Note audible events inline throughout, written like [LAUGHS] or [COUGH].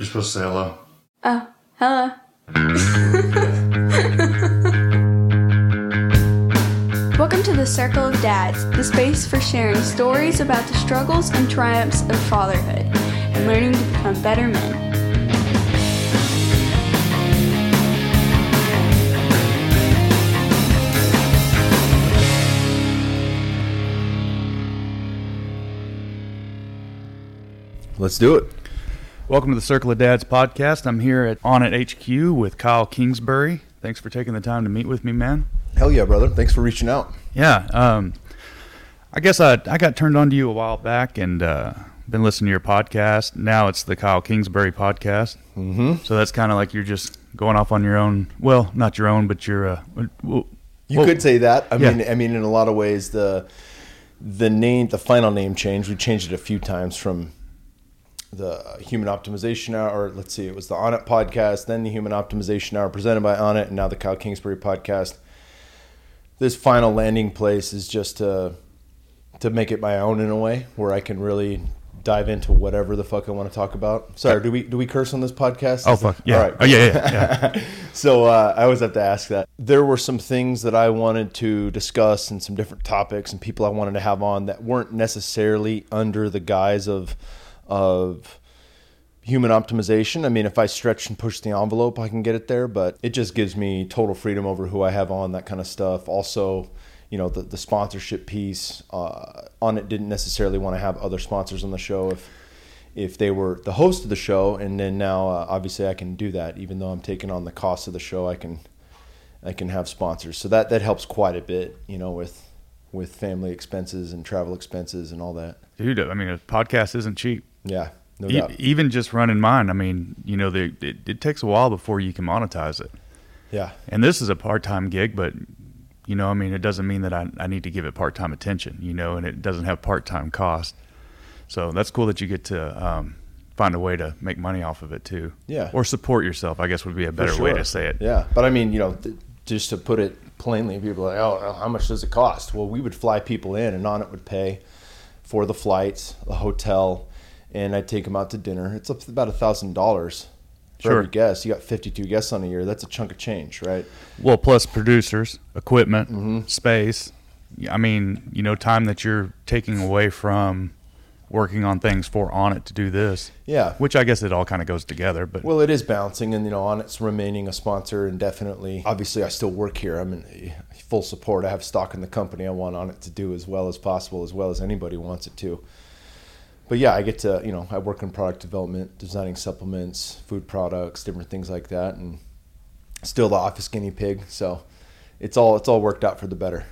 You're supposed to say hello. Oh, hello. Welcome to the Circle of Dads, the space for sharing stories about the struggles and triumphs of fatherhood and learning to become better men. Let's do it. Welcome to the Circle of Dads podcast. I'm here at Onnit HQ with Kyle Kingsbury. Thanks for taking the time to meet with me, man. Hell yeah, brother. Thanks for reaching out. Yeah, um, I guess I I got turned on to you a while back and uh, been listening to your podcast. Now it's the Kyle Kingsbury podcast. Mm-hmm. So that's kind of like you're just going off on your own. Well, not your own, but you're. Uh, well, You well, could say that. I Yeah. mean, I mean, in a lot of ways, the the name, the final name change. We changed it a few times from the Human Optimization Hour, or let's see, it was the Onnit podcast, then the Human Optimization Hour presented by Onnit, and now the Kyle Kingsbury podcast. This final landing place is just to to make it my own in a way, where I can really dive into whatever the fuck I want to talk about. Sorry, do we do we curse on this podcast? Oh fuck yeah! All right. Oh yeah, yeah, yeah. [LAUGHS] So uh, I always have to ask that. There were some things that I wanted to discuss and some different topics and people I wanted to have on that weren't necessarily under the guise of of human optimization. I mean, if I stretch and push the envelope, I can get it there, but it just gives me total freedom over who I have on that kind of stuff. Also, you know, the, the sponsorship piece uh, Onnit didn't necessarily want to have other sponsors on the show if if they were the host of the show, and then now uh, obviously I can do that. Even though I'm taking on the cost of the show, I can I can have sponsors. So that that helps quite a bit, you know, with with family expenses and travel expenses and all that. Dude, I mean, a podcast isn't cheap. Yeah, no E- doubt. even just running mine. I mean, you know, the, it, it takes a while before you can monetize it. Yeah, And this is a part time gig, but you know, I mean, it doesn't mean that I, I need to give it part time attention, you know, and it doesn't have part time cost. So that's cool that you get to um, find a way to make money off of it too. Yeah. Or support yourself, I guess would be a better way to say it. Yeah, but I mean, you know, th- just to put it plainly, people are like, oh, how much does it cost? Well, we would fly people in, and Onnit would pay for the flights, the hotel, and I'd take them out to dinner. It's up to about a thousand dollars for Sure. every guest. You got fifty-two guests on a year. That's a chunk of change, right? Well, plus producers, equipment, Mm-hmm. space. I mean, you know, time that you're taking away from working on things for Onnit to do this. Yeah. Which I guess it all kind of goes together, but Well, it is balancing, and you know, Onnit's remaining a sponsor indefinitely. Obviously, I still work here. I'm in full support. I have stock in the company. I want Onnit to do as well as possible, as well as anybody wants it to. But yeah, I get to you know, I work in product development, designing supplements, food products, different things like that, and still the office guinea pig. So it's all it's all worked out for the better.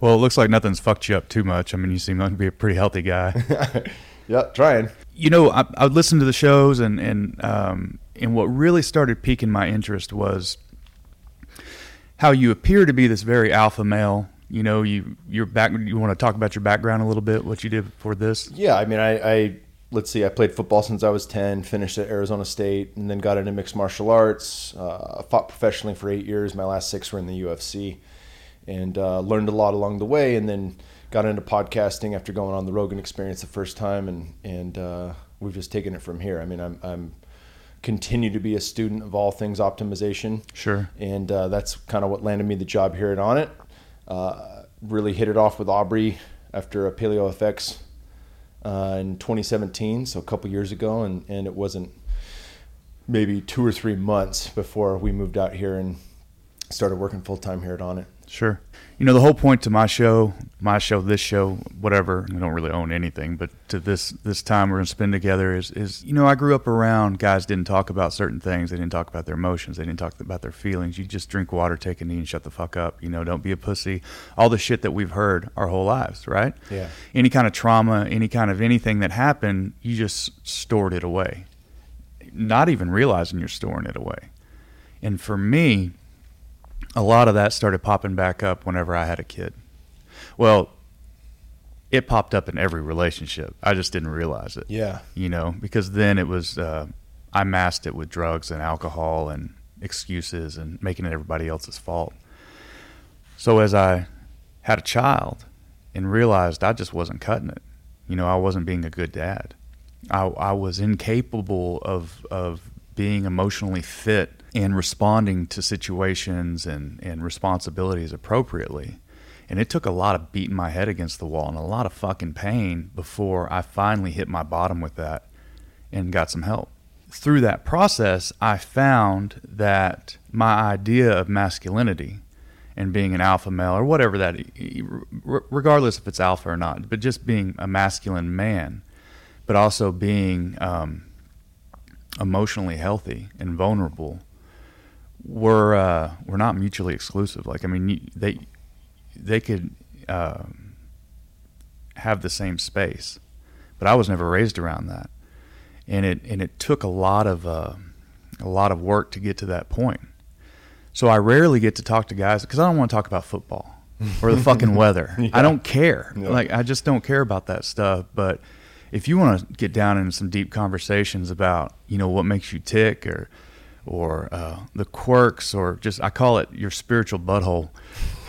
Well, it looks like nothing's fucked you up too much. I mean, you seem like to be a pretty healthy guy. [LAUGHS] Yep, trying. you know, I, I would listen to the shows, and and um, and what really started piquing my interest was how you appear to be this very alpha male. You know, you your back. You want to talk about your background a little bit, what you did before this? Yeah, I mean, I, I let's see, I played football since I was ten, finished at Arizona State, and then got into mixed martial arts. Uh, fought professionally for eight years. My last six were in the UFC, and uh, learned a lot along the way. And then got into podcasting after going on the Rogan Experience the first time, and and uh, we've just taken it from here. I mean, I'm I'm continue to be a student of all things optimization Sure. and uh, that's kind of what landed me the job here at Onnit. Uh, really hit it off with Aubrey after a Paleo FX uh, in 2017, so a couple years ago, and, and it wasn't maybe two or three months before we moved out here and started working full time here at Onnit. Sure. You know, the whole point to my show, my show, this show, whatever, I don't really own anything, but to this this time we're to spend together is, is, you know, I grew up around guys didn't talk about certain things. They didn't talk about their emotions. They didn't talk about their feelings. You just drink water, take a knee, and shut the fuck up. You know, don't be a pussy. All the shit that we've heard our whole lives, right? Yeah. Any kind of trauma, any kind of anything that happened, you just stored it away, not even realizing you're storing it away. And for me, a lot of that started popping back up whenever I had a kid. Well, it popped up in every relationship. I just didn't realize it. Yeah. You know, because then it was, uh, I masked it with drugs and alcohol and excuses and making it everybody else's fault. So as I had a child and realized I just wasn't cutting it, you know, I wasn't being a good dad. I, I was incapable of of being emotionally fit and responding to situations and, and responsibilities appropriately. And it took a lot of beating my head against the wall and a lot of fucking pain before I finally hit my bottom with that and got some help. Through that process, I found that my idea of masculinity and being an alpha male or whatever that, regardless if it's alpha or not, but just being a masculine man, but also being um, emotionally healthy and vulnerable were uh, were not mutually exclusive. Like I mean, they they could uh, have the same space, but I was never raised around that, and it and it took a lot of uh, a lot of work to get to that point. So I rarely get to talk to guys because I don't want to talk about football [LAUGHS] or the fucking weather. yeah. I don't care. Yeah. Like I just don't care about that stuff. But if you want to get down into some deep conversations about you know what makes you tick or or uh, the quirks, or just I call it your spiritual butthole.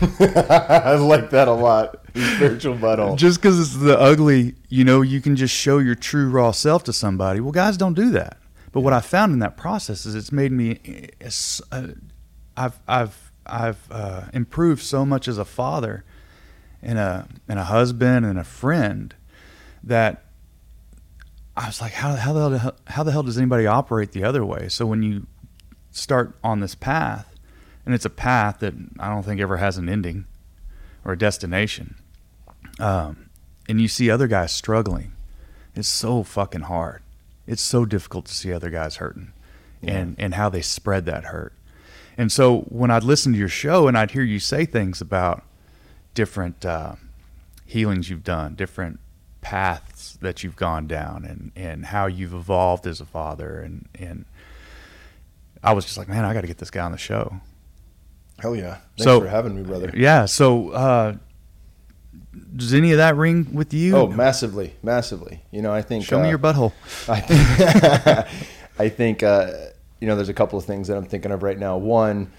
[LAUGHS] I like that a lot. Your spiritual butthole. just because it's the ugly, you know, you can just show your true raw self to somebody. Well, guys don't do that. But what I found in that process is it's made me. Uh, I've I've I've uh, improved so much as a father, and a and a husband and a friend, that I was like, how, how the hell, how the hell does anybody operate the other way? So when you start on this path, and it's a path that I don't think ever has an ending or a destination. Um, and you see other guys struggling. It's so fucking hard. It's so difficult to see other guys hurting yeah. and, and how they spread that hurt. And so when I'd listen to your show and I'd hear you say things about different uh, healings you've done, different paths that you've gone down, and, and how you've evolved as a father, and, and I was just like, man, I got to get this guy on the show. Hell yeah! Thanks so, for having me, brother. Yeah. So, uh, does any of that ring with you? Oh, massively, massively. You know, I think. Show uh, me your butthole. [LAUGHS] I think. [LAUGHS] I think uh, you know, there's a couple of things that I'm thinking of right now. One,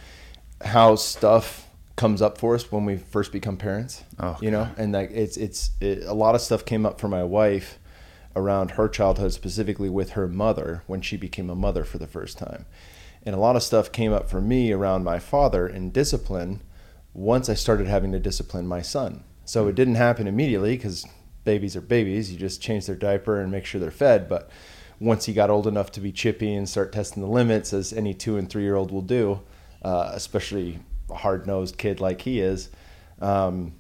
how stuff comes up for us when we first become parents. Oh, you know, and like it's it's it, a lot of stuff came up for my wife around her childhood, specifically with her mother when she became a mother for the first time and a lot of stuff came up for me around my father and discipline once I started having to discipline my son. So it didn't happen immediately because babies are babies. You just change their diaper and make sure they're fed. But once he got old enough to be chippy and start testing the limits, as any two and three year old will do, uh, especially a hard nosed kid like he is, um,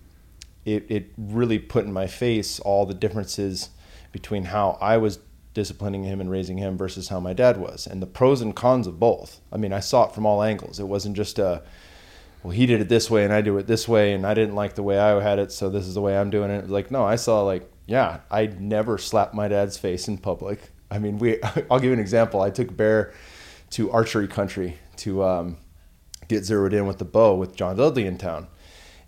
it, it really put in my face all the differences between how I was disciplining him and raising him versus how my dad was. And the pros and cons of both. I mean i saw it from all angles. It wasn't just a well he did it this way and i do it this way and i didn't like the way i had it so this is the way i'm doing it. Like no i saw like yeah i never slapped my dad's face in public. I mean we [LAUGHS] i'll give you an example. I took bear to archery country to um, get zeroed in with the bow with john dudley in town.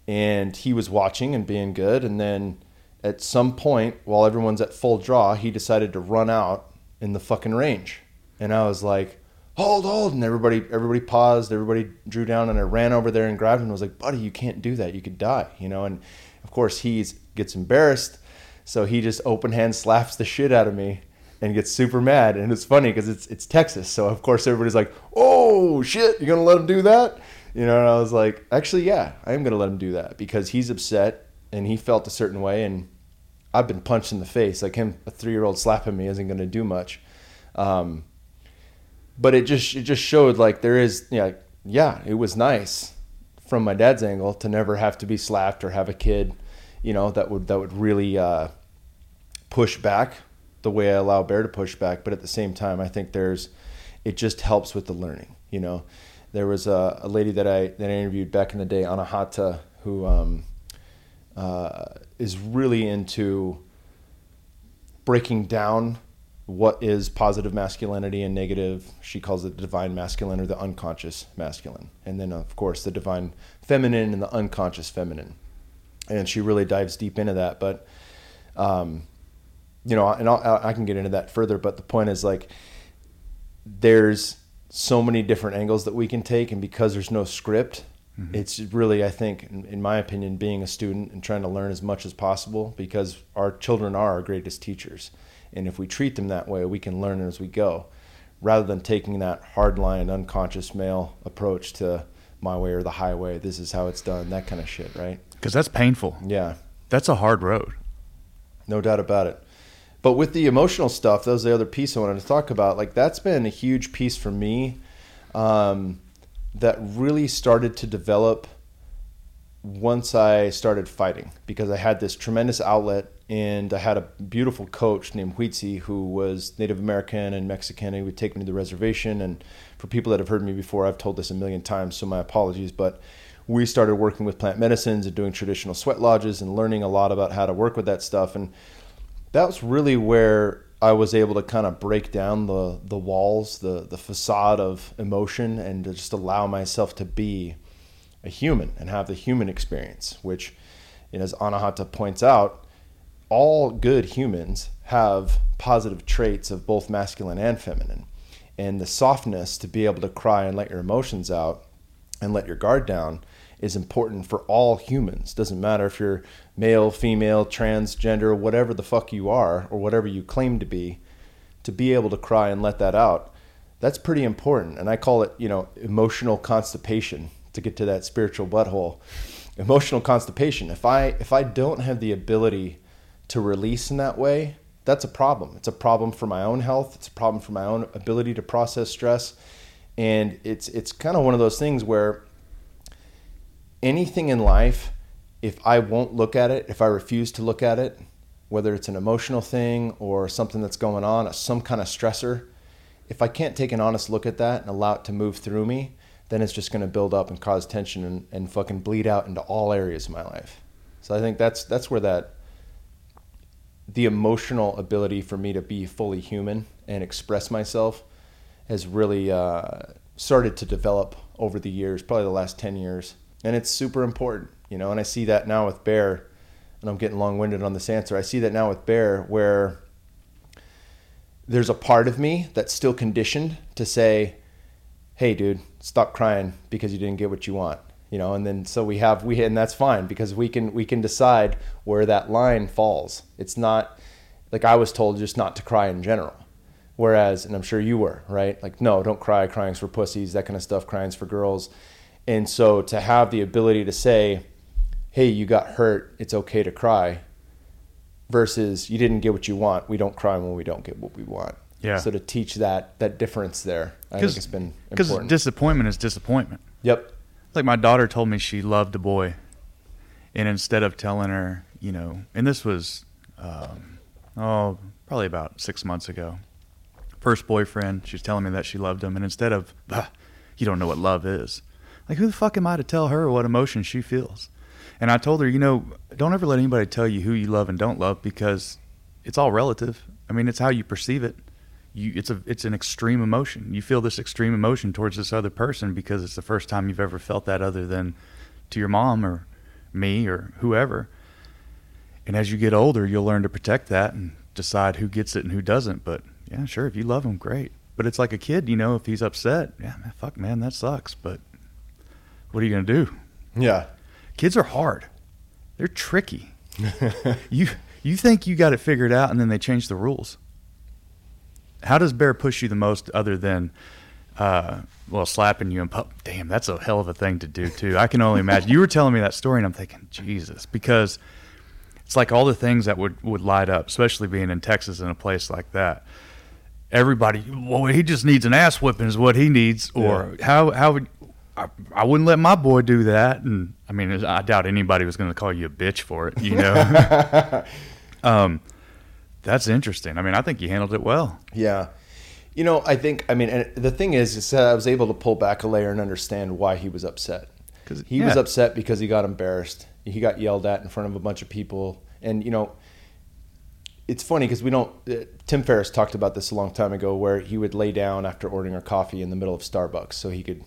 And he was watching and being good. And then at some point while everyone's at full draw, he decided to run out in the fucking range. And I was like, hold, hold. And everybody, everybody paused, everybody drew down and I ran over there and grabbed him and was like, buddy, you can't do that. You could die, you know? And of course he gets embarrassed. So he just open hand slaps the shit out of me and gets super mad. And it's funny because it's, it's Texas. So of course everybody's like, oh shit, you're going to let him do that? You know, and I was like, actually, yeah, I am going to let him do that because he's upset and he felt a certain way and I've been punched in the face. Like him, a three year old slapping me isn't going to do much. Um, but it just it just showed like there is yeah yeah it was nice from my dad's angle to never have to be slapped or have a kid, you know that would that would really uh, push back the way I allow Bear to push back. But at the same time, I think there's it just helps with the learning. You know, there was a, a lady that I that I interviewed back in the day, on Anahata, who um, uh, is really into breaking down what is positive masculinity and negative. She calls it the divine masculine or the unconscious masculine. And then, of course, the divine feminine and the unconscious feminine. And she really dives deep into that. But, um, you know, and I'll, I can get into that further. But the point is like, there's so many different angles that we can take. And because there's no script, Mm-hmm. It's really, I think, in, in, my opinion, being a student and trying to learn as much as possible because our children are our greatest teachers. And if we treat them that way, we can learn as we go rather than taking that hardline, unconscious male approach to my way or the highway. This is how it's done, that kind of shit, right? Because that's painful. Yeah, That's a hard road. no doubt about it. But with the emotional stuff, that was the other piece I wanted to talk about. Like that's been a huge piece for me um, that really started to develop once I started fighting because I had this tremendous outlet and I had a beautiful coach named Huitzi who was Native American and Mexican. He would take me to the reservation. And for people that have heard me before, I've told this a million times, so my apologies. But we started working with plant medicines and doing traditional sweat lodges and learning a lot about how to work with that stuff. And that was really where I was able to kind of break down the the walls, the the facade of emotion, and to just allow myself to be a human and have the human experience. Which, as Anahata points out, all good humans have positive traits of both masculine and feminine, and the softness to be able to cry and let your emotions out and let your guard down is important for all humans. Doesn't matter if you're male, female, transgender, whatever the fuck you are, or whatever you claim to be, to be able to cry and let that out, that's pretty important. And I call it, you know, emotional constipation to get to that spiritual butthole. Emotional constipation. If I if I don't have the ability to release in that way, that's a problem. It's a problem for my own health. It's a problem for my own ability to process stress. And it's it's kind of one of those things where anything in life, if I won't look at it, if I refuse to look at it, whether it's an emotional thing or something that's going on, some kind of stressor, if I can't take an honest look at that and allow it to move through me, then it's just going to build up and cause tension and, and fucking bleed out into all areas of my life. So I think that's that's where that the emotional ability for me to be fully human and express myself has really uh, started to develop over the years, probably the last 10 years. And it's super important, you know, and I see that now with Bear, and I'm getting long winded on this answer. I see that now with Bear where there's a part of me that's still conditioned to say, hey, dude, stop crying because you didn't get what you want. You know, and then so we have we and that's fine because we can we can decide where that line falls. It's not like I was told just not to cry in general. Whereas, and I'm sure you were, right? Like, no, don't cry. Crying's for pussies, that kind of stuff. Crying's for girls. And so to have the ability to say, hey, you got hurt, it's okay to cry, versus you didn't get what you want, we don't cry when we don't get what we want. Yeah. So to teach that that difference there, I think it's been Because disappointment is disappointment. yep. Like my daughter told me she loved a boy, and instead of telling her, you know, and this was, um, oh, probably about six months ago. First boyfriend, she was telling me that she loved him, and instead of, you don't know what love is, like who the fuck am I to tell her what emotion she feels? And I told her, you know, don't ever let anybody tell you who you love and don't love because it's all relative. I mean, it's how you perceive it. You, it's a, it's an extreme emotion. You feel this extreme emotion towards this other person because it's the first time you've ever felt that, other than to your mom or me or whoever. And as you get older, you'll learn to protect that and decide who gets it and who doesn't. But yeah, sure, if you love him, great. But it's like a kid, you know, if he's upset, yeah, man, fuck, man, that sucks. But what are you gonna do? Yeah. Kids are hard. They're tricky. [LAUGHS] you you think you got it figured out, and then they change the rules. How does Bear push you the most, other than, uh, well, slapping you and? Damn, that's a hell of a thing to do too. I can only imagine. You were telling me that story, and I'm thinking, Jesus, because it's like all the things that would would light up, especially being in Texas in a place like that. Everybody, well, he just needs an ass whipping, is what he needs, or how how would I, I wouldn't let my boy do that. And I mean, I doubt anybody was going to call you a bitch for it, you know? [LAUGHS] um, that's interesting. I mean, I think you handled it well. Yeah. You know, I think, I mean, and the thing is, is that I was able to pull back a layer and understand why he was upset. 'Cause- he was upset because he got embarrassed. He got yelled at in front of a bunch of people. And, you know, it's funny because we don't, uh, Tim Ferriss talked about this a long time ago where he would lay down after ordering a coffee in the middle of Starbucks so he could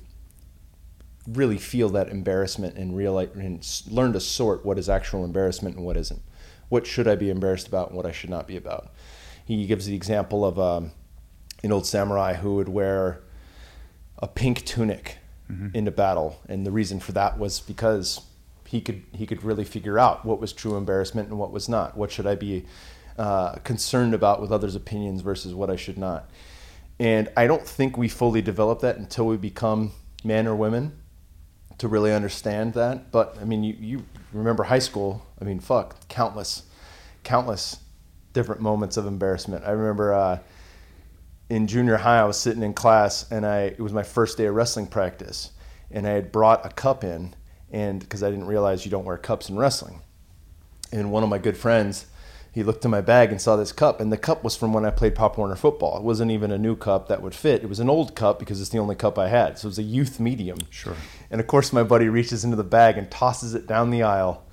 really feel that embarrassment and realize and learn to sort what is actual embarrassment and what isn't. What should I be embarrassed about and what I should not be about. He gives the example of um, an old samurai who would wear a pink tunic into battle, and the reason for that was because he could he could really figure out what was true embarrassment and what was not. What should I be uh, concerned about with others' opinions versus what I should not. And I don't think we fully develop that until we become men or women to really understand that. But I mean, you, you remember high school? I mean, fuck, countless, countless different moments of embarrassment. I remember uh, in junior high, I was sitting in class, and I it was my first day of wrestling practice, and I had brought a cup in, and because I didn't realize you don't wear cups in wrestling, and one of my good friends he looked in my bag and saw this cup, and the cup was from when I played Pop Warner football. It wasn't even a new cup that would fit. It was an old cup because it's the only cup I had. So it was a youth medium. Sure. And of course, my buddy reaches into the bag and tosses it down the aisle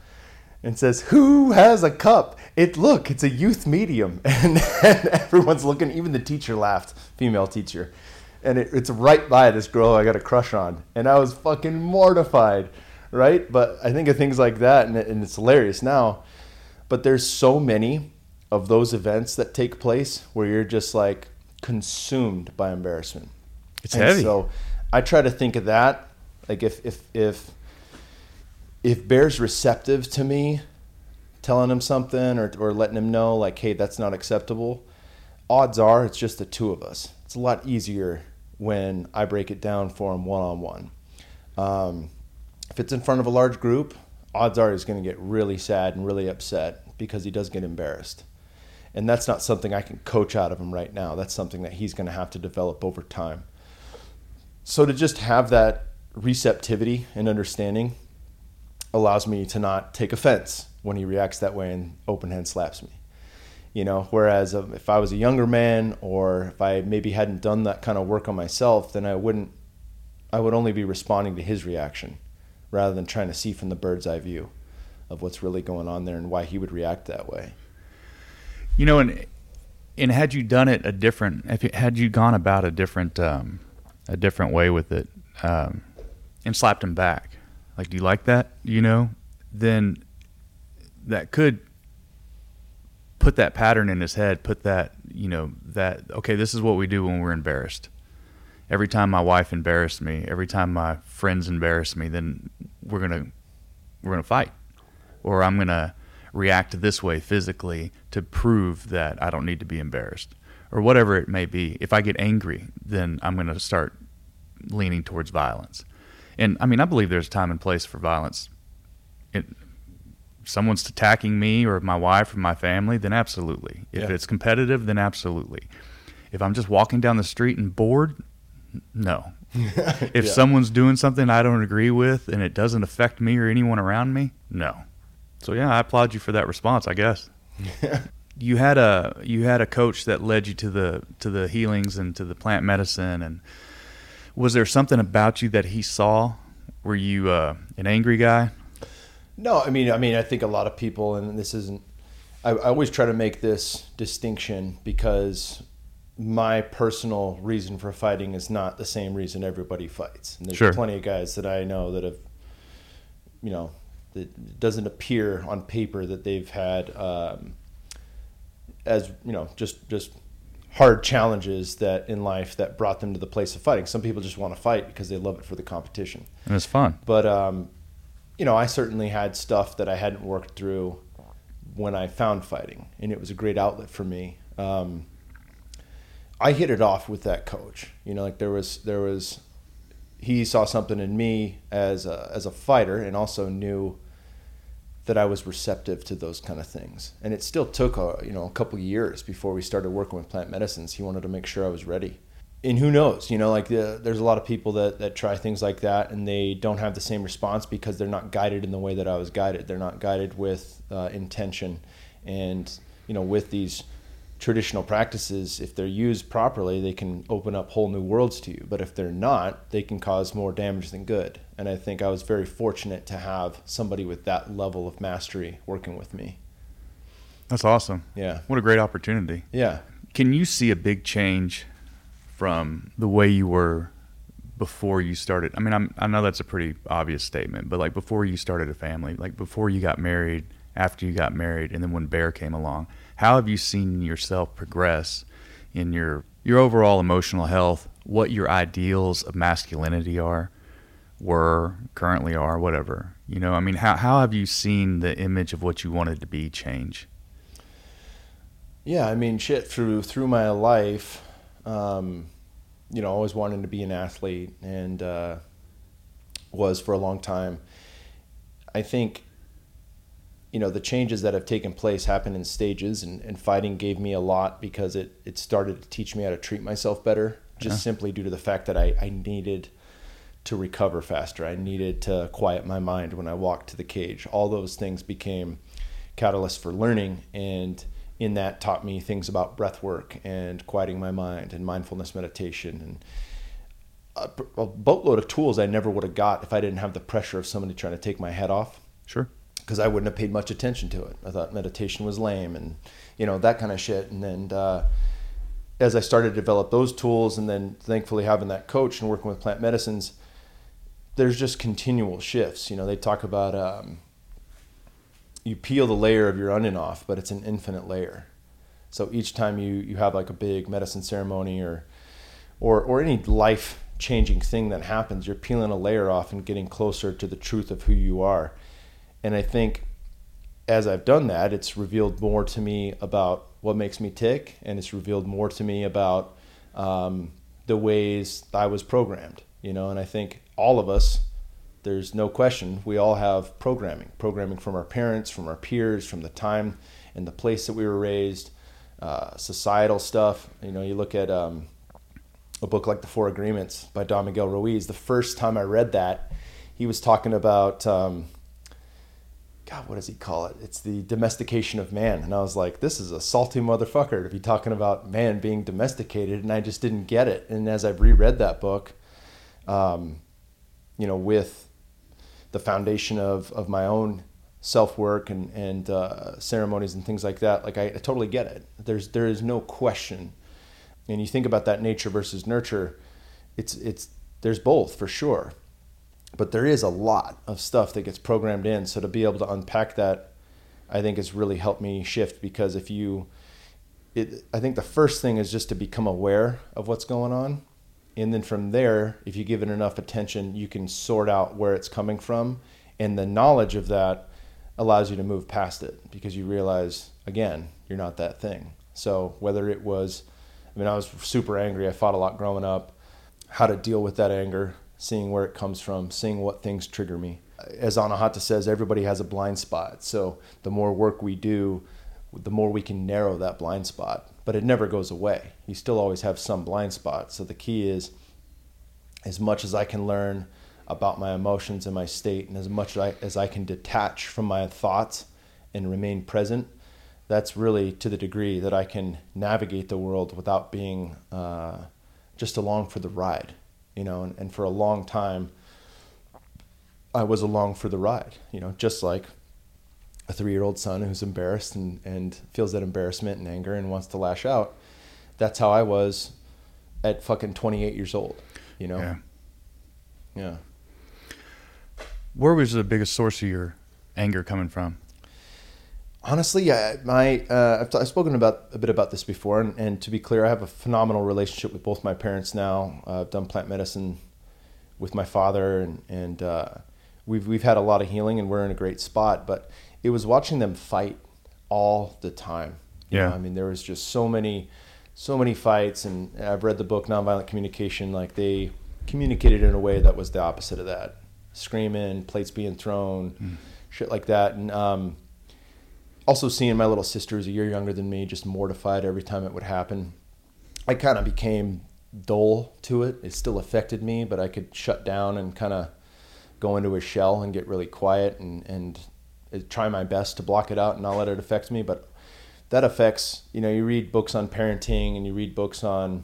and says, "Who has a cup? It look, it's a youth medium." [LAUGHS] And, and everyone's looking. Even the teacher laughed, female teacher, and it, it's right by this girl I got a crush on, and I was fucking mortified, right? But I think of things like that, and, and it's hilarious now but there's so many of those events that take place where you're just like consumed by embarrassment. It's and heavy. So I try to think of that. Like if if if if Bear's receptive to me telling him something or, or letting him know like, hey, that's not acceptable, odds are it's just the two of us. It's a lot easier when I break it down for him one on one. If it's in front of a large group, odds are he's going to get really sad and really upset because he does get embarrassed. And that's not something I can coach out of him right now. That's something that he's going to have to develop over time. So to just have that receptivity and understanding allows me to not take offense when he reacts that way and open hand slaps me. You know, whereas if I was a younger man or if I maybe hadn't done that kind of work on myself, then I wouldn't I would only be responding to his reaction rather than trying to see from the bird's eye view of what's really going on there and why he would react that way. You know, and and had you done it a different, if had you gone about a different um, a different way with it, um, and slapped him back, like, do you like that? You know, then that could put that pattern in his head. Put that, you know, that okay, this is what we do when we're embarrassed every time my wife embarrassed me, every time my friends embarrass me, then we're gonna we're gonna fight, or I'm gonna react this way physically to prove that I don't need to be embarrassed, or whatever it may be. If I get angry, then I'm gonna start leaning towards violence. And I mean, I believe there's time and place for violence. It, someone's attacking me or my wife or my family, then absolutely. If yeah. it's competitive, then absolutely. If I'm just walking down the street and bored, no. [LAUGHS] if yeah. someone's doing something I don't agree with and it doesn't affect me or anyone around me, no. So yeah, I applaud you for that response, I guess. [LAUGHS] you had a you had a coach that led you to the to the healings and to the plant medicine and was there something about you that he saw? Were you uh, an angry guy? No, I mean, I mean, I think a lot of people, and this isn't. I, I always try to make this distinction because my personal reason for fighting is not the same reason everybody fights. And there's sure. plenty of guys that I know that have, you know, it doesn't appear on paper that they've had um, as you know just just hard challenges that in life that brought them to the place of fighting. Some people just want to fight because they love it for the competition. And it's fun. But um, you know, I certainly had stuff that I hadn't worked through when I found fighting, and it was a great outlet for me. Um, I hit it off with that coach. You know, like there was there was he saw something in me as a, as a fighter and also knew that I was receptive to those kind of things. And it still took a you know a couple years before we started working with plant medicines. He wanted to make sure I was ready. And who knows, you know, like the, there's a lot of people that, that try things like that and they don't have the same response because they're not guided in the way that I was guided. They're not guided with uh, intention and, you know, with these traditional practices, if they're used properly, they can open up whole new worlds to you. But if they're not, they can cause more damage than good. And I think I was very fortunate to have somebody with that level of mastery working with me. That's awesome. Yeah. What a great opportunity. Yeah. Can you see a big change from the way you were before you started? I mean, I'm, I know that's a pretty obvious statement, but like before you started a family, like before you got married, after you got married, and then when Bear came along how have you seen yourself progress in your your overall emotional health? What your ideals of masculinity are, were, currently are, whatever. You know, I mean, how how have you seen the image of what you wanted to be change? Yeah, I mean, shit. Through through my life, um, you know, always wanting to be an athlete, and uh, was for a long time. I think, you know, the changes that have taken place happen in stages, and, and fighting gave me a lot because it it started to teach me how to treat myself better, just Yeah. simply due to the fact that I I needed to recover faster. I needed to quiet my mind when I walked to the cage. All those things became catalysts for learning and in that taught me things about breath work and quieting my mind and mindfulness meditation and a, a boatload of tools I never would have got if I didn't have the pressure of somebody trying to take my head off Sure. Because I wouldn't have paid much attention to it. I thought meditation was lame and you know that kind of shit. And then uh, as I started to develop those tools, and then thankfully having that coach and working with plant medicines, there's just continual shifts. You know, they talk about um, you peel the layer of your onion off, but it's an infinite layer. So each time you you have like a big medicine ceremony or or or any life changing thing that happens, you're peeling a layer off and getting closer to the truth of who you are. And I think as I've done that, it's revealed more to me about what makes me tick, and it's revealed more to me about um, the ways I was programmed. You know, and I think all of us, there's no question, we all have programming, programming from our parents, from our peers, from the time and the place that we were raised, uh, societal stuff. You know, you look at um, a book like The Four Agreements by Don Miguel Ruiz. The first time I read that, he was talking about. Um, God, what does he call it? It's the domestication of man. And I was like, this is a salty motherfucker to be talking about man being domesticated. And I just didn't get it. And as I've reread that book, um, you know, with the foundation of, of my own self work and, and uh, ceremonies and things like that, like I, I totally get it. There's, there is no question. And you think about that nature versus nurture, it's, it's, there's both for sure but there is a lot of stuff that gets programmed in. So to be able to unpack that, I think has really helped me shift because if you, it, I think the first thing is just to become aware of what's going on. And then from there, if you give it enough attention, you can sort out where it's coming from. And the knowledge of that allows you to move past it because you realize, again, you're not that thing. So whether it was, I mean, I was super angry. I fought a lot growing up. How to deal with that anger, seeing where it comes from, seeing what things trigger me. As Anahata says, everybody has a blind spot. So the more work we do, the more we can narrow that blind spot. But it never goes away. You still always have some blind spot. So the key is as much as I can learn about my emotions and my state, and as much as I, as I can detach from my thoughts and remain present, that's really to the degree that I can navigate the world without being uh, just along for the ride you know, and, and for a long time, I was along for the ride, you know, just like a three year old son who's embarrassed and, and feels that embarrassment and anger and wants to lash out. That's how I was at fucking 28 years old, you know? Yeah. Yeah. Where was the biggest source of your anger coming from? Honestly, I, my uh, I've, t- I've spoken about a bit about this before, and, and to be clear, I have a phenomenal relationship with both my parents now. Uh, I've done plant medicine with my father, and and uh, we've we've had a lot of healing, and we're in a great spot. But it was watching them fight all the time. You Yeah. know, I mean, there was just so many, so many fights, and I've read the book Nonviolent Communication. Like they communicated in a way that was the opposite of that, screaming, plates being thrown, shit like that, and. Um, also seeing my little sister who's a year younger than me just mortified every time it would happen. I kind of became dull to it. It still affected me but i could shut down and kind of go into a shell and get really quiet and and uh, try my best to block it out and not let it affect me. But that affects you know you read books on parenting and you read books on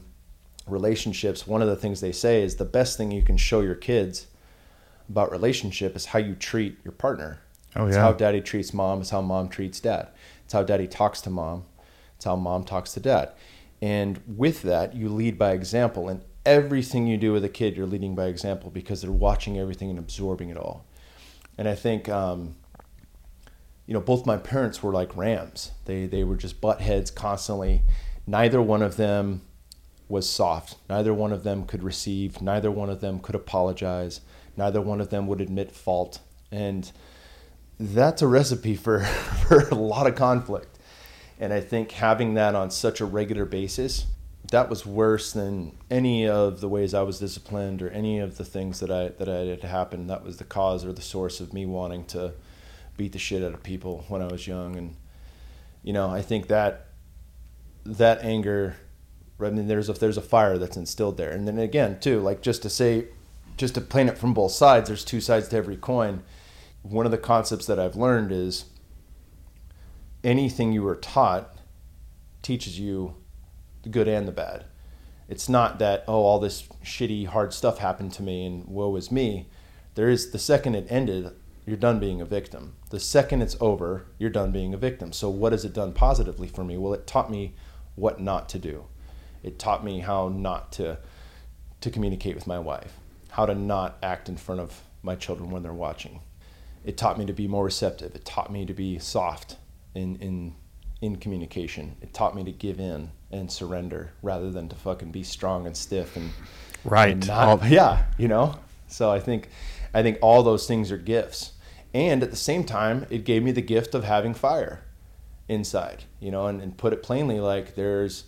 relationships. One of the things they say is the best thing you can show your kids about relationship is how you treat your partner Oh, it's how daddy treats mom. It's how mom treats dad. It's how daddy talks to mom. It's how mom talks to dad. And with that, you lead by example. And everything you do with a kid, you're leading by example because they're watching everything and absorbing it all. And I think, um, you know, both my parents were like rams. They they were just butt heads constantly. Neither one of them was soft. Neither one of them could receive. Neither one of them could apologize. Neither one of them would admit fault. And that's a recipe for, [LAUGHS] for a lot of conflict. And I think having that on such a regular basis, that was worse than any of the ways I was disciplined or any of the things that I that I had happened. That was the cause or the source of me wanting to beat the shit out of people when I was young. And you know, I think that that anger. I mean, there's if there's a fire that's instilled there, and then again, too, like just to say, just to paint it from both sides. There's two sides to every coin. One of the concepts that I've learned is anything you were taught teaches you the good and the bad. It's not that oh all this shitty hard stuff happened to me and woe is me. There is the second it ended, you're done being a victim. The second it's over, you're done being a victim. So what has it done positively for me? Well, it taught me what not to do. It taught me how not to to communicate with my wife, how to not act in front of my children when they're watching. It taught me to be more receptive. It taught me to be soft in in in communication. It taught me to give in and surrender rather than to fucking be strong and stiff and right. and not- yeah, you know. So I think I think all those things are gifts. And at the same time, it gave me the gift of having fire inside, you know, and, and put it plainly, like there's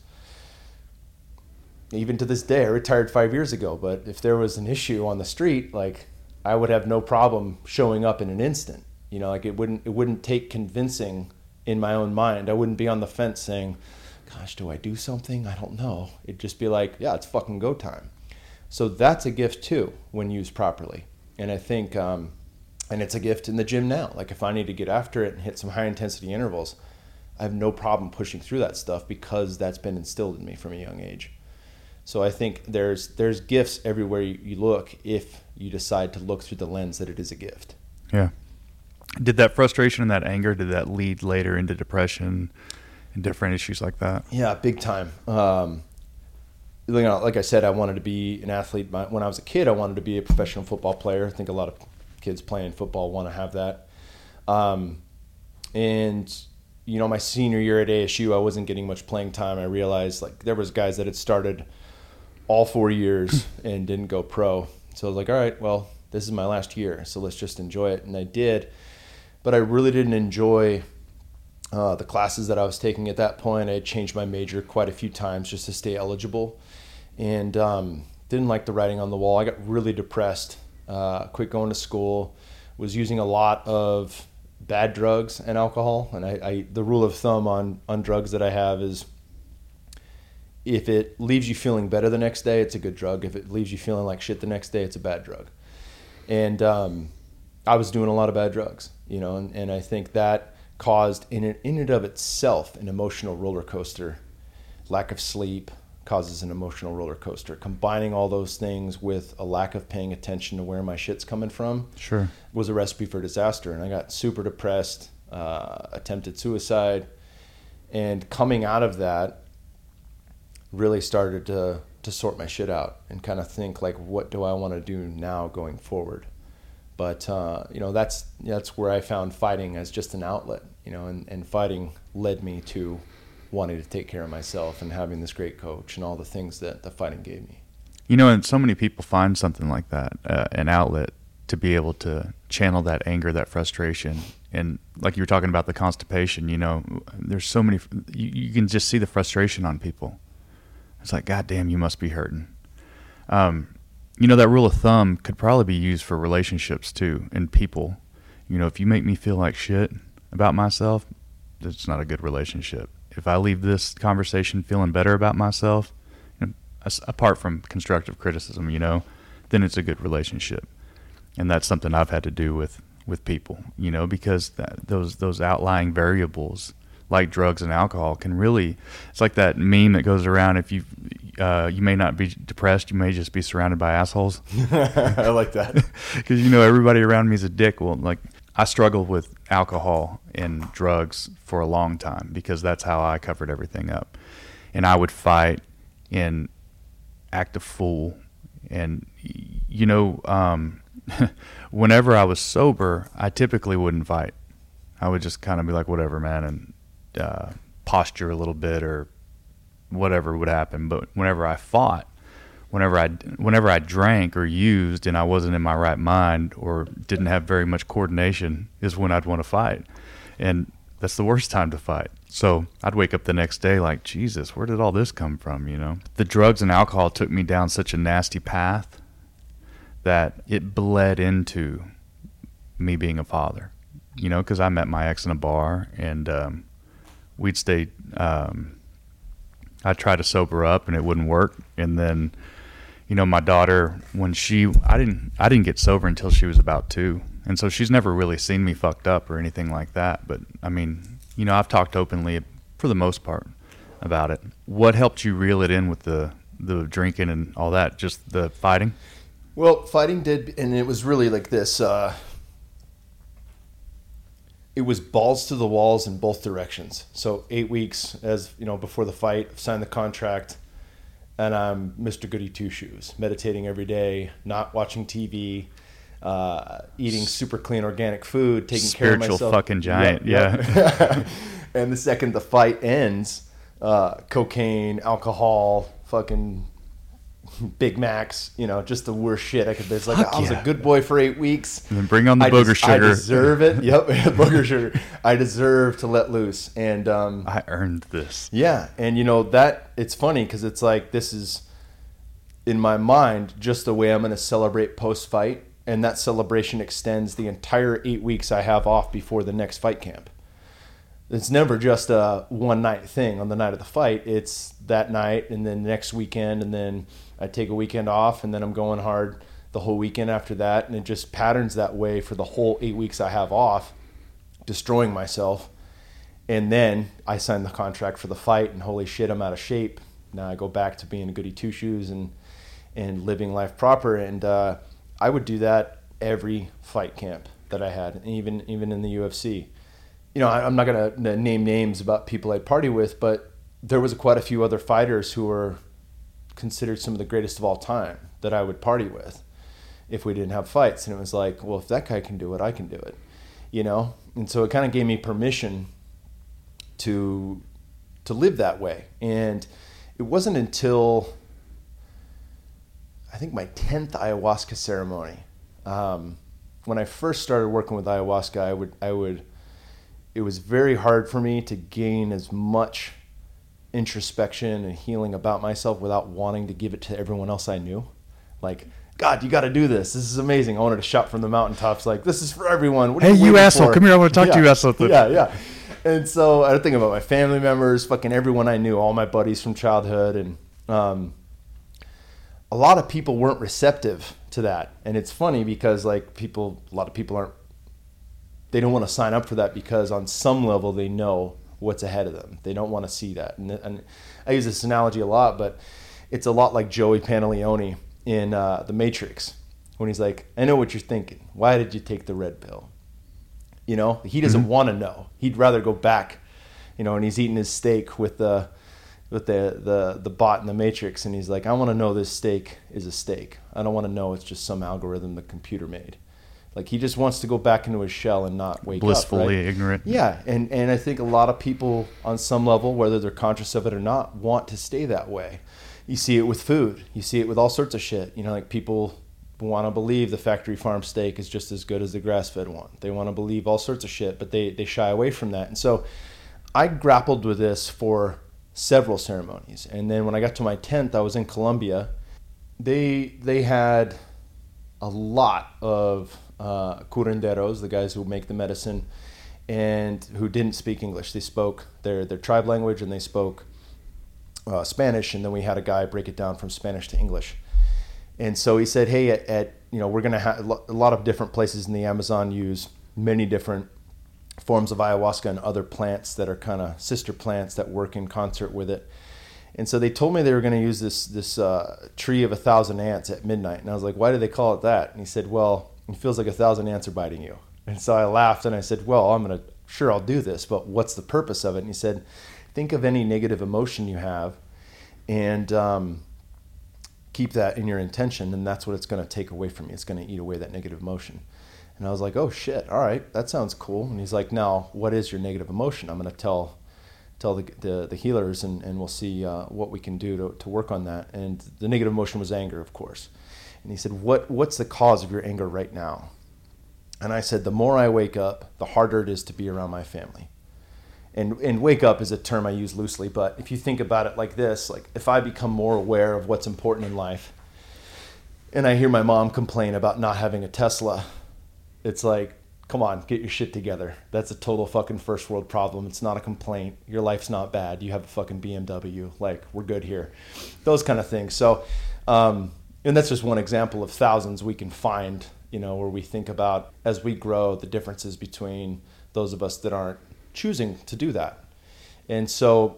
even to this day, I retired five years ago, but if there was an issue on the street, like I would have no problem showing up in an instant. You know, like it wouldn't it wouldn't take convincing in my own mind. I wouldn't be on the fence saying, "Gosh, do I do something? I don't know." It'd just be like, "Yeah, it's fucking go time." So that's a gift too when used properly. And I think, um, and it's a gift in the gym now. Like if I need to get after it and hit some high intensity intervals, I have no problem pushing through that stuff because that's been instilled in me from a young age. So I think there's there's gifts everywhere you, you look if you decide to look through the lens that it is a gift. Yeah. Did that frustration and that anger did that lead later into depression and different issues like that? Yeah, big time. Um, you know, like I said, I wanted to be an athlete. My- When I was a kid, I wanted to be a professional football player. I think a lot of kids playing football want to have that. Um, and you know, my senior year at ASU, I wasn't getting much playing time. I realized like there was guys that had started all four years [CLEARS THROAT] and didn't go pro. So I was like, all right, well, this is my last year, so let's just enjoy it. And I did, but I really didn't enjoy uh, the classes that I was taking at that point. I had changed my major quite a few times just to stay eligible, and um, didn't like the writing on the wall. I got really depressed. Uh, quit going to school. Was using a lot of bad drugs and alcohol. And I, I the rule of thumb on on drugs that I have is if it leaves you feeling better the next day, it's a good drug. If it leaves you feeling like shit the next day, it's a bad drug. And um, I was doing a lot of bad drugs, you know, and, and I think that caused in it, in and of itself an emotional roller coaster. Lack of sleep causes an emotional roller coaster. Combining all those things with a lack of paying attention to where my shit's coming from Sure. was a recipe for disaster. And I got super depressed, uh, attempted suicide, and coming out of that, really started to to sort my shit out and kind of think like, what do I want to do now going forward? But uh, you know, that's that's where I found fighting as just an outlet. You know, and, and fighting led me to wanting to take care of myself and having this great coach and all the things that the fighting gave me. You know, and so many people find something like that, uh, an outlet to be able to channel that anger, that frustration. And like you were talking about the constipation, you know, there's so many, you, you can just see the frustration on people. It's like, God damn, you must be hurting. Um, you know, that rule of thumb could probably be used for relationships too and people. You know, if you make me feel like shit about myself, it's not a good relationship. If I leave this conversation feeling better about myself, you know, apart from constructive criticism, you know, then it's a good relationship. And that's something I've had to do with with people, you know, because that, those those outlying variables like drugs and alcohol can really it's like that meme that goes around if you uh, you may not be depressed you may just be surrounded by assholes [LAUGHS] I like that. [LAUGHS] because you know everybody around me is a dick. Well, like I struggled with alcohol and drugs for a long time because that's how I covered everything up, and I would fight and act a fool, and you know, um, [LAUGHS] whenever I was sober, I typically wouldn't fight. I would just kind of be like, whatever, man, and uh, posture a little bit or whatever would happen. But whenever I fought, whenever I whenever I drank or used and I wasn't in my right mind or didn't have very much coordination is when I'd want to fight. And that's the worst time to fight. So I'd wake up the next day like, Jesus, where did all this come from? You know, the drugs and alcohol took me down such a nasty path that it bled into me being a father. You know, because I met my ex in a bar and um, we'd stay. Um, I tried to sober up and it wouldn't work, and then, you know, my daughter when she I didn't I didn't get sober until she was about two, and so she's never really seen me fucked up or anything like that. But I mean, you know, I've talked openly for the most part about it. What helped you reel it in with the the drinking and all that? Just the fighting. Well, fighting did, and it was really like this. Uh, it was balls to the walls in both directions. So eight weeks, as you know, before the fight, signed the contract, and I'm Mr. Goody Two Shoes, meditating every day, not watching TV, uh, eating super clean organic food, taking Spiritual care of myself. Spiritual fucking giant, yeah. [LAUGHS] and the second the fight ends, uh, cocaine, alcohol, fucking Big Macs, you know, just the worst shit I could. It's like Fuck I was yeah. a good boy for eight weeks. And then bring on the I booger des- I sugar. deserve it. [LAUGHS] Yep, [LAUGHS] booger sugar. I deserve to let loose, and um, I earned this. yeah, and you know that it's funny because it's like this is in my mind just the way I'm going to celebrate post fight, and that celebration extends the entire eight weeks I have off before the next fight camp. It's never just a one night thing on the night of the fight. It's that night and then next weekend, and then I take a weekend off, and then I'm going hard the whole weekend after that, and it just patterns that way for the whole eight weeks I have off, destroying myself and then I sign the contract for the fight, and holy shit, I'm out of shape. Now I go back to being a goody two shoes and and living life proper. And uh, I would do that every fight camp that I had, even even in the UFC. You know, I, I'm not gonna name names about people I'd party with, but there was quite a few other fighters who were considered some of the greatest of all time that I would party with if we didn't have fights. And it was like, well, if that guy can do it, I can do it. You know, and so it kind of gave me permission to to live that way. And it wasn't until I think my tenth ayahuasca ceremony. Um, when I first started working with ayahuasca, I would I would it was very hard for me to gain as much introspection and healing about myself without wanting to give it to everyone else I knew. Like, God, you got to do this. This is amazing. I wanted to shout from the mountaintops, like, this is for everyone. What Hey, you waiting asshole. for?" Come here. I wanna talk to you about [LAUGHS] something. Yeah, yeah. And so I think about my family members, fucking everyone I knew, all my buddies from childhood, and um, a lot of people weren't receptive to that. And it's funny because like people, a lot of people aren't. They don't want to sign up for that because on some level they know what's ahead of them. They don't want to see that. And, and I use this analogy a lot, but it's a lot like Joey Pantoliano in uh, The Matrix when he's like, "I know what you're thinking. Why did you take the red pill?" You know, he doesn't want to know. He'd rather go back, you know, and he's eating his steak with the with the the the bot in the Matrix, and he's like, I want to know this steak is a steak. I don't want to know it's just some algorithm the computer made. Like he just wants to go back into his shell and not wake Blissfully up. right? ignorant. Yeah, and and I think a lot of people on some level, whether they're conscious of it or not, want to stay that way. You see it with food. You see it with all sorts of shit. You know, like people want to believe the factory farm steak is just as good as the grass fed one. They want to believe all sorts of shit, but they they shy away from that. And so I grappled with this for several ceremonies. And then when I got to my 10th, I was in Colombia. They they had a lot of uh, curanderos, the guys who make the medicine, and who didn't speak English. They spoke their their tribe language and they spoke uh, Spanish. And then we had a guy break it down from Spanish to English. And so he said, "Hey, at, at you know, we're going to have a lot of different places in the Amazon use many different forms of ayahuasca and other plants that are kind of sister plants that work in concert with it." And so they told me they were going to use this this uh, tree of a thousand ants at midnight, and I was like, "Why do they call it that?" And he said, "Well, it feels like a thousand ants are biting you." And so I laughed and I said, "Well, I'm gonna sure I'll do this, but what's the purpose of it?" And he said, "Think of any negative emotion you have, and um, keep that in your intention, and that's what it's going to take away from you. It's going to eat away that negative emotion." And I was like, "Oh shit! All right, that sounds cool." And he's like, "Now, what is your negative emotion? I'm going to tell." tell the, the, the healers and, and we'll see uh, what we can do to, to work on that. And the negative emotion was anger, of course. And he said, what, What's the cause of your anger right now? And I said, The more I wake up, the harder it is to be around my family. and and wake up is a term I use loosely, but if you think about it like this, like if I become more aware of what's important in life, and I hear my mom complain about not having a Tesla, it's like, come on, get your shit together. That's a total fucking first world problem. It's not a complaint. Your life's not bad. You have a fucking BMW. Like we're good here. Those kind of things. So, um, and that's just one example of thousands we can find. You know, where we think about as we grow the differences between those of us that aren't choosing to do that. And so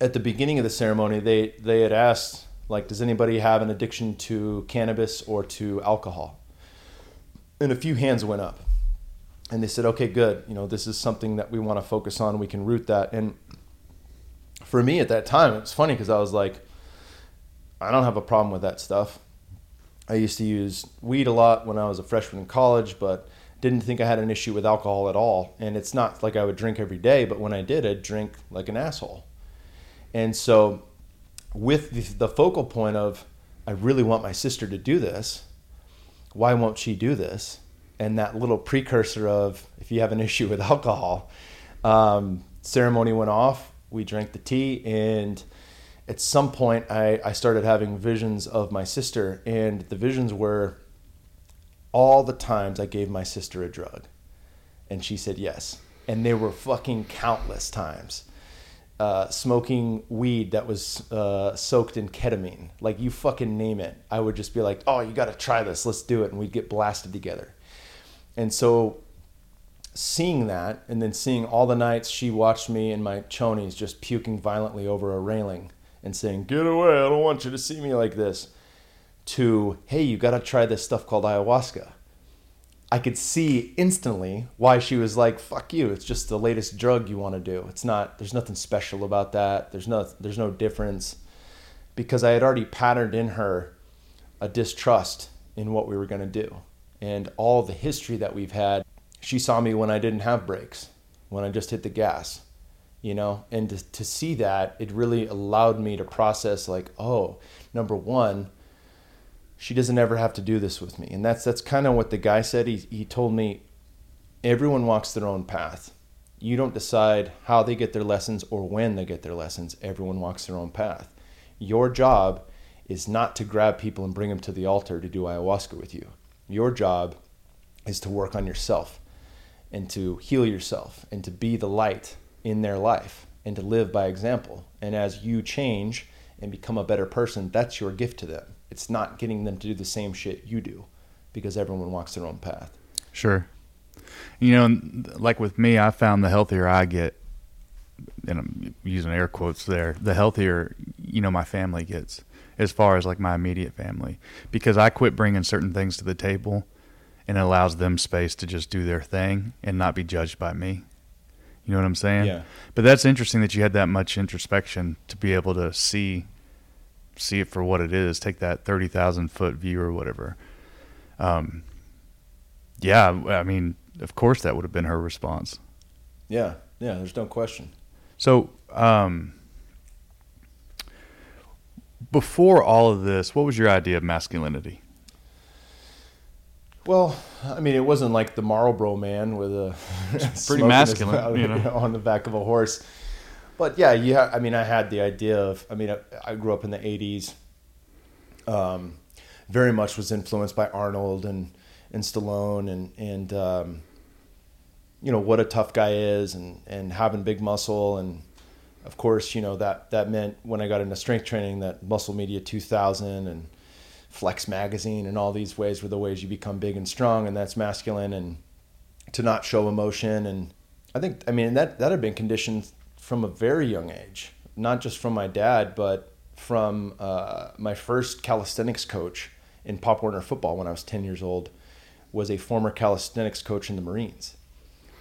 at the beginning of the ceremony, they, they had asked, like, does anybody have an addiction to cannabis or to alcohol? And a few hands went up. And they said, okay, good. You know, this is something that we want to focus on. We can root that. And for me at that time, it was funny because I was like, I don't have a problem with that stuff. I used to use weed a lot when I was a freshman in college, but didn't think I had an issue with alcohol at all. And it's not like I would drink every day, but when I did, I'd drink like an asshole. And so, with the, focal point of, I really want my sister to do this, why won't she do this? And that little precursor of, if you have an [LAUGHS] issue with alcohol, um, ceremony went off. We drank the tea, and at some point, I, I started having visions of my sister, and the visions were all the times I gave my sister a drug. And she said yes. And there were fucking countless times. Uh, smoking weed that was uh, soaked in ketamine. Like, you fucking name it. I would just be like, oh, you got to try this. Let's do it. And we'd get blasted together. And so, seeing that, and then seeing all the nights she watched me and my chonies just puking violently over a railing and saying, get away. I don't want you to see me like this to, hey, you got to try this stuff called ayahuasca. I could see instantly why she was like, "Fuck you! It's just the latest drug you want to do. It's not. There's nothing special about that. There's no. There's no difference." Because I had already patterned in her a distrust in what we were going to do, and all the history that we've had. She saw me when I didn't have brakes, when I just hit the gas, you know. And to, to see that, it really allowed me to process like, oh, number one she doesn't ever have to do this with me. And that's that's kind of what the guy said. He he told me everyone walks their own path. You don't decide how they get their lessons or when they get their lessons. Everyone walks their own path. Your job is not to grab people and bring them to the altar to do ayahuasca with you. Your job is to work on yourself and to heal yourself and to be the light in their life and to live by example. And as you change and become a better person, that's your gift to them it's not getting them to do the same shit you do because everyone walks their own path. Sure. You know, like with me, I found the healthier I get, and I'm using air quotes there, the healthier, you know, my family gets as far as like my immediate family because I quit bringing certain things to the table and it allows them space to just do their thing and not be judged by me. You know what I'm saying? Yeah. But that's interesting that you had that much introspection to be able to see see it for what it is. Take that thirty thousand foot view or whatever. Um, yeah, I mean, of course that would have been her response. Yeah, yeah. There's no question. So, um, before all of this, what was your idea of masculinity? Well, I mean, it wasn't like the Marlboro man with a [LAUGHS] pretty masculine, you know, [LAUGHS] on the back of a horse but yeah, you I mean, I had the idea of. I mean, I, I grew up in the '80s. Um, very much was influenced by Arnold and and Stallone and and um, you know what a tough guy is and and having big muscle and of course you know that that meant when I got into strength training that Muscle Media 2000 and Flex Magazine and all these ways were the ways you become big and strong and that's masculine and to not show emotion and I think I mean that that had been conditioned from a very young age, not just from my dad, but from uh, my first calisthenics coach in Pop Warner football when I was 10 years old was a former calisthenics coach in the Marines.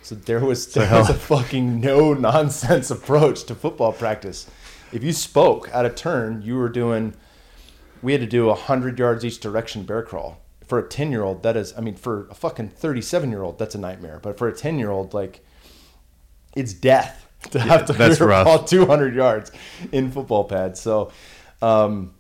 So there was there was a fucking no nonsense [LAUGHS] approach to football practice. If you spoke out of turn, you were doing. We had to do a hundred yards each direction bear crawl for a ten year old. That is, I mean, for a fucking thirty seven year old, that's a nightmare. But for a ten year old, like, it's death to have to that's rough. ball 200 yards in football pads. So, um,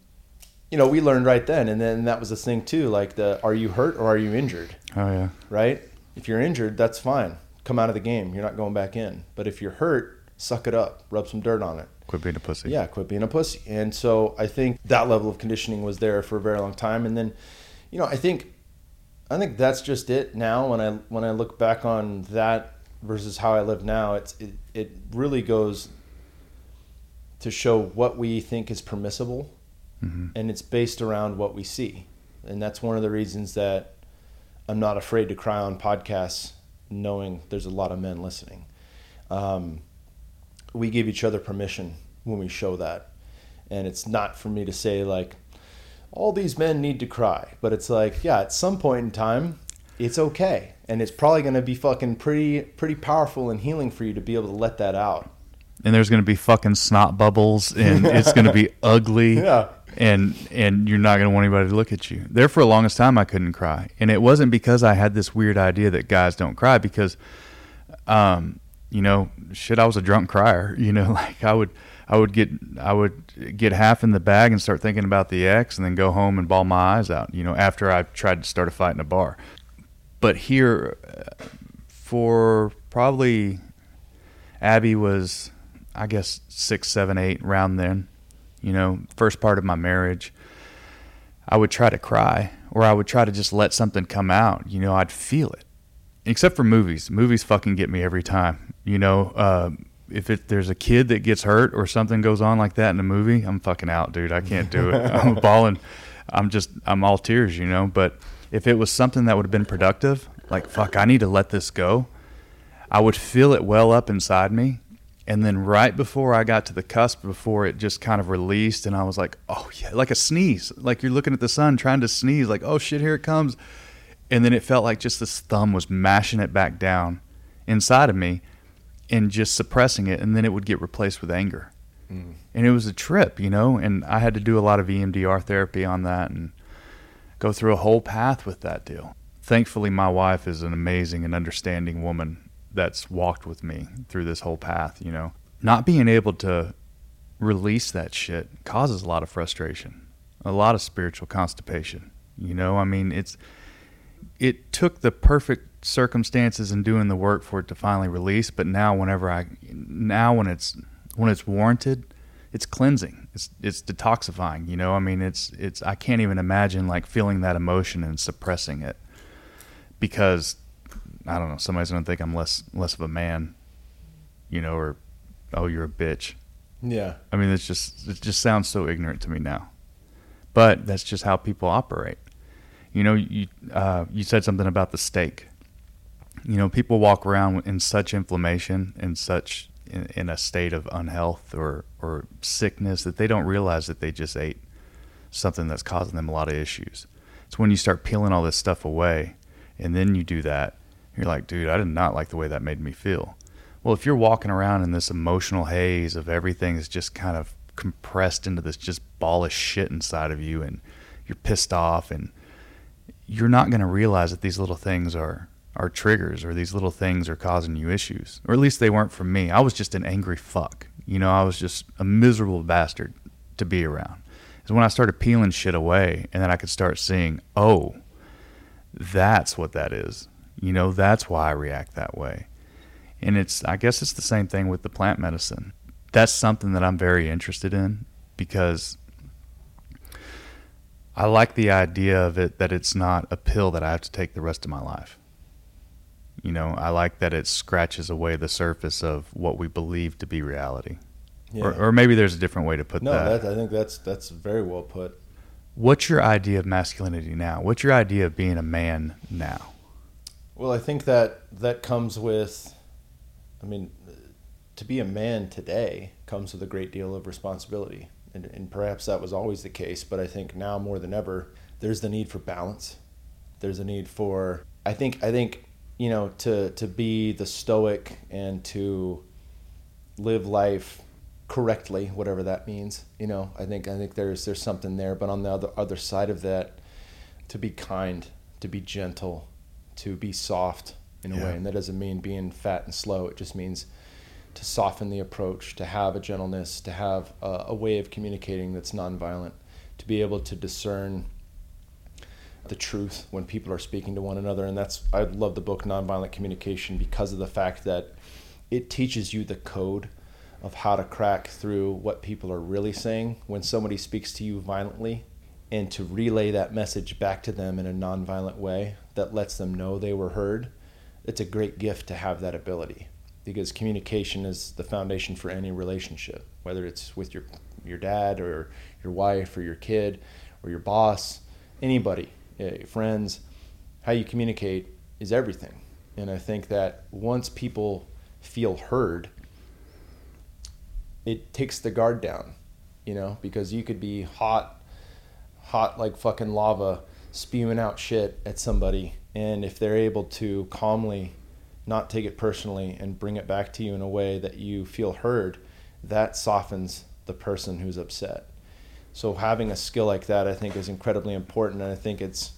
you know, we learned right then, and then that was the thing too. Like the, are you hurt or are you injured? Oh yeah. Right. If you're injured, that's fine. Come out of the game. You're not going back in. But if you're hurt, suck it up, rub some dirt on it. Quit being a pussy. Yeah, quit being a pussy. And so I think that level of conditioning was there for a very long time. And then, you know, I think, I think that's just it now. When I when I look back on that versus how I live now, it's it, it really goes to show what we think is permissible, Mhm. and it's based around what we see. And that's one of the reasons that I'm not afraid to cry on podcasts, knowing there's a lot of men listening. Um, we give each other permission when we show that. And it's not for me to say, like, all these men need to cry. But it's like, yeah, at some point in time, it's okay. And it's probably going to be fucking pretty, pretty powerful and healing for you to be able to let that out. And there's going to be fucking snot bubbles, and [LAUGHS] it's going to be ugly. Yeah. And and you're not going to want anybody to look at you. There for the longest time, I couldn't cry, and it wasn't because I had this weird idea that guys don't cry. Because, um, you know, shit, I was a drunk crier. [LAUGHS] You know, like I would, I would get, I would get half in the bag and start thinking about the ex, and then go home and ball my eyes out. You know, after I tried to start a fight in a bar. But here, uh, for probably, Abby was, I guess, six, seven, eight, round then. You know, first part of my marriage. I would try to cry, or I would try to just let something come out. You know, I'd feel it except for movies. Movies fucking get me every time. You know, uh, if it, there's a kid that gets hurt or something goes on like that in a movie, I'm fucking out, dude. I can't do it. [LAUGHS] I'm balling. I'm just, I'm all tears, you know. But if it was something that would have been productive, like, fuck, I need to let this go, I would feel it well up inside me. And then right before I got to the cusp, before it just kind of released, and I was like, oh, yeah, like a sneeze. Like you're looking at the sun trying to sneeze, like, oh shit, here it comes and then it felt like just this thumb was mashing it back down inside of me and just suppressing it and then it would get replaced with anger. Mm. and it was a trip you know and i had to do a lot of emdr therapy on that and go through a whole path with that deal. Thankfully my wife is an amazing and understanding woman that's walked with me through this whole path you know. Not being able to release that shit causes a lot of frustration a lot of spiritual constipation you know. I mean it's it took the perfect circumstances and doing the work for it to finally release but now whenever i now when it's when it's warranted it's cleansing it's it's detoxifying you know i mean it's it's i can't even imagine like feeling that emotion and suppressing it because i don't know somebody's to think i'm less less of a man you know or oh you're a bitch Yeah. I mean, it's just it just sounds so ignorant to me now, but that's just how people operate. You know, you uh, you said something about the steak. You know, people walk around in such inflammation and such in, in a state of unhealth or or sickness that they don't realize that they just ate something that's causing them a lot of issues. It's when you start peeling all this stuff away, and then you do that, you're like, dude, I did not like the way that made me feel. Well, if you're walking around in this emotional haze of everything is just kind of compressed into this just ball of shit inside of you, and you're pissed off, and you're not going to realize that these little things are are triggers, or these little things are causing you issues, or at least they weren't for me. I was just an angry fuck. You know, I was just a miserable bastard to be around. Is when I started peeling shit away, and then I could start seeing, oh, that's what that is. You know, that's why I react that way. And it's, I guess it's the same thing with the plant medicine. That's something that I'm very interested in because I like the idea of it that it's not a pill that I have to take the rest of my life. You know, I like that it scratches away the surface of what we believe to be reality. Yeah. Or, or maybe there's a different way to put that. no, that. that, I think that's that's very well put. What's your idea of masculinity now? What's your idea of being a man now? Well, I think that that comes with, I mean, to be a man today comes with a great deal of responsibility, and, and perhaps that was always the case. But I think now more than ever, there's the need for balance. There's a need for, I think, I think, you know, to to be the stoic and to live life correctly, whatever that means. You know, I think I think there's there's something there. But on the other other side of that, to be kind, to be gentle, to be soft in a Yeah. way, and that doesn't mean being fat and slow. It just means to soften the approach, to have a gentleness, to have a, a way of communicating that's nonviolent, to be able to discern the truth when people are speaking to one another. And that's I love the book Nonviolent Communication because of the fact that it teaches you the code of how to crack through what people are really saying when somebody speaks to you violently and to relay that message back to them in a nonviolent way that lets them know they were heard. It's a great gift to have that ability because communication is the foundation for any relationship, whether it's with your your dad or your wife or your kid or your boss, anybody, friends. How you communicate is everything. And I think that once people feel heard, it takes the guard down, you know, because you could be hot, hot like fucking lava, spewing out shit at somebody. And if they're able to calmly not take it personally and bring it back to you in a way that you feel heard, that softens the person who's upset. So having a skill like that, I think, is incredibly important, and I think it's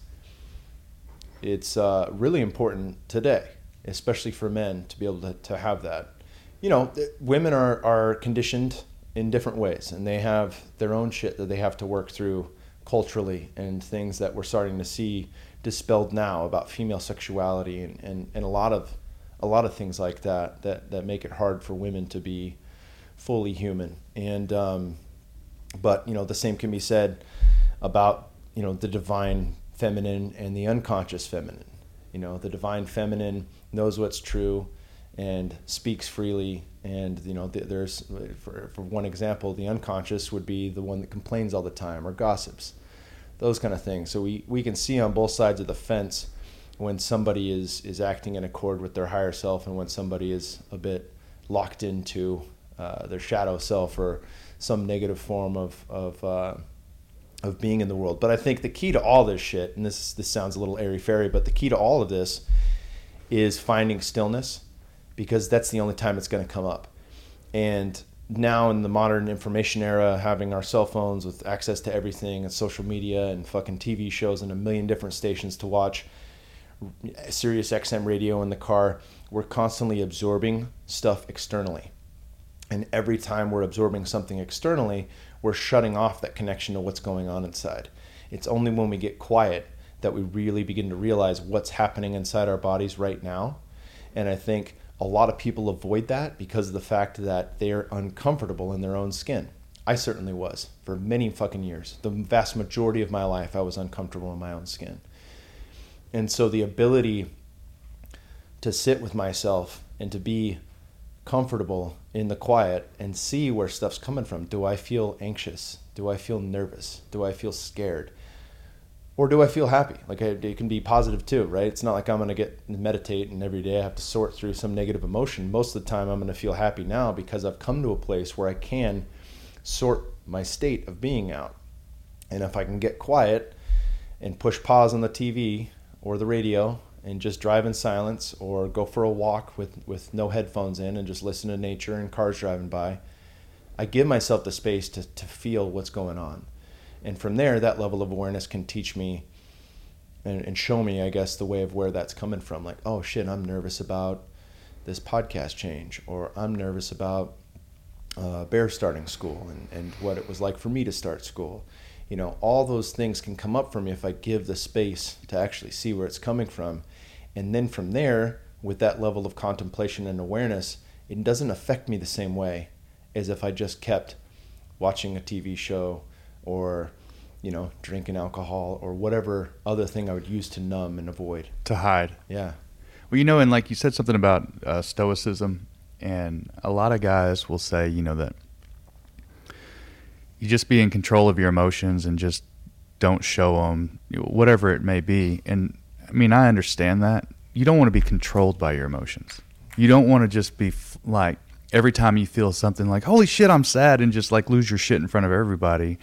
it's uh, really important today, especially for men, to be able to, to have that. You know, women are, are conditioned in different ways and they have their own shit that they have to work through culturally and things that we're starting to see dispelled now about female sexuality and, and, and a lot of a lot of things like that that, that make it hard for women to be fully human. And um, but you know the same can be said about you know the divine feminine and the unconscious feminine you know the divine feminine knows what's true and speaks freely. And you know, there's for, for one example, the unconscious would be the one that complains all the time or gossips, those kind of things. So we, we can see on both sides of the fence when somebody is is acting in accord with their higher self and when somebody is a bit locked into uh, their shadow self or some negative form of of uh, of being in the world. But I think the key to all this shit, and this this sounds a little airy fairy, but the key to all of this is finding stillness because that's the only time it's going to come up. And now in the modern information era, having our cell phones with access to everything and social media and fucking TV shows and a million different stations to watch, Sirius XM radio in the car, we're constantly absorbing stuff externally. And every time we're absorbing something externally, we're shutting off that connection to what's going on inside. It's only when we get quiet that we really begin to realize what's happening inside our bodies right now. And I think a lot of people avoid that because of the fact that they're uncomfortable in their own skin. I certainly was for many fucking years. The vast majority of my life, I was uncomfortable in my own skin. And so the ability to sit with myself and to be comfortable in the quiet and see where stuff's coming from. Do I feel anxious? Do I feel nervous? Do I feel scared? or do I feel happy? Like it can be positive too, right? It's not like I'm going to get meditate and every day I have to sort through some negative emotion. Most of the time I'm going to feel happy now because I've come to a place where I can sort my state of being out. And if I can get quiet and push pause on the TV or the radio and just drive in silence or go for a walk with, with no headphones in and just listen to nature and cars driving by, I give myself the space to, to feel what's going on. And from there that level of awareness can teach me and, and show me i guess the way of where that's coming from. Like oh shit i'm nervous about this podcast change or i'm nervous about uh, bear starting school and, and what it was like for me to start school. You know all those things can come up for me if i give the space to actually see where it's coming from and then from there with that level of contemplation and awareness it doesn't affect me the same way as if i just kept watching a tv show or you know drinking alcohol or whatever other thing I would use to numb and avoid to hide. Yeah. Well, you know, and like you said something about uh, stoicism, and a lot of guys will say, you know, that you just be in control of your emotions and just don't show them, whatever it may be. And I mean, I understand that. You don't want to be controlled by your emotions. You don't want to just be f- like every time you feel something like, holy shit, I'm sad, and just like lose your shit in front of everybody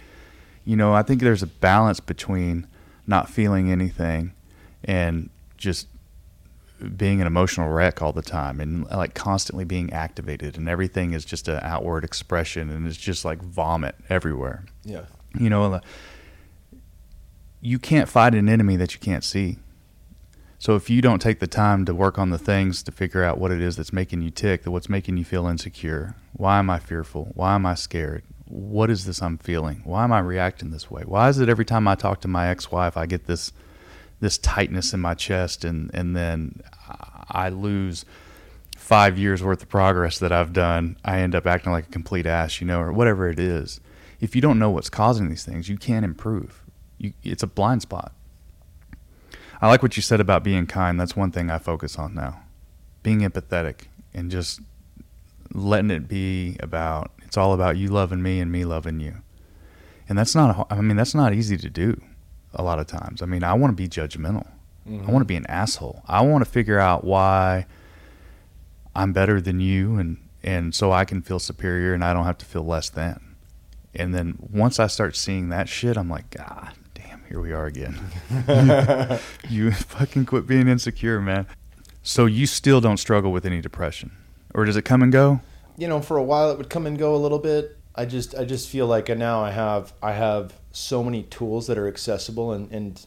you know, I think there's a balance between not feeling anything and just being an emotional wreck all the time and like constantly being activated and everything is just an outward expression and it's just like vomit everywhere. Yeah. You know, you can't fight an enemy that you can't see. So if you don't take the time to work on the things to figure out what it is that's making you tick, that what's making you feel insecure, why am I fearful? Why am I scared? what is this I'm feeling? Why am I reacting this way? Why is it every time I talk to my ex-wife I get this this tightness in my chest and and then I lose five years worth of progress that I've done, I end up acting like a complete ass, you know, or whatever it is. If you don't know what's causing these things, you can't improve. You, it's a blind spot. I like what you said about being kind. That's one thing I focus on now. Being empathetic and just letting it be about it's all about you loving me and me loving you. And that's not I mean that's not easy to do a lot of times. I mean, I want to be judgmental. Mm-hmm. I want to be an asshole. I want to figure out why I'm better than you and and so I can feel superior and I don't have to feel less than. And then once I start seeing that shit, I'm like, God here we are again. [LAUGHS] you fucking quit being insecure, man. So you still don't struggle with any depression, or does it come and go? You know, for a while it would come and go a little bit. I just I just feel like now I have I have so many tools that are accessible and and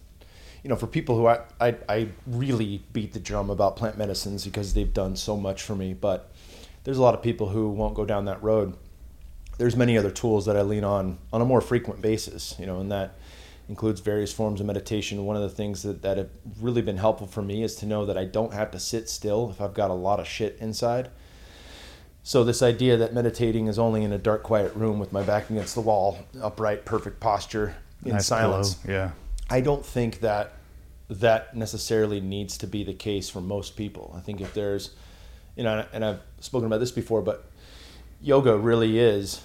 you know for people who I, I I really beat the drum about plant medicines because they've done so much for me, but there's a lot of people who won't go down that road. There's many other tools that I lean on on a more frequent basis, you know, and that includes various forms of meditation. One of the things that, that have really been helpful for me is to know that I don't have to sit still if I've got a lot of shit inside. So, this idea that meditating is only in a dark, quiet room with my back against the wall, upright, perfect posture, in nice silence. Pillow. Yeah. I don't think that that necessarily needs to be the case for most people. I think if there's, you know, and I've spoken about this before, but yoga really is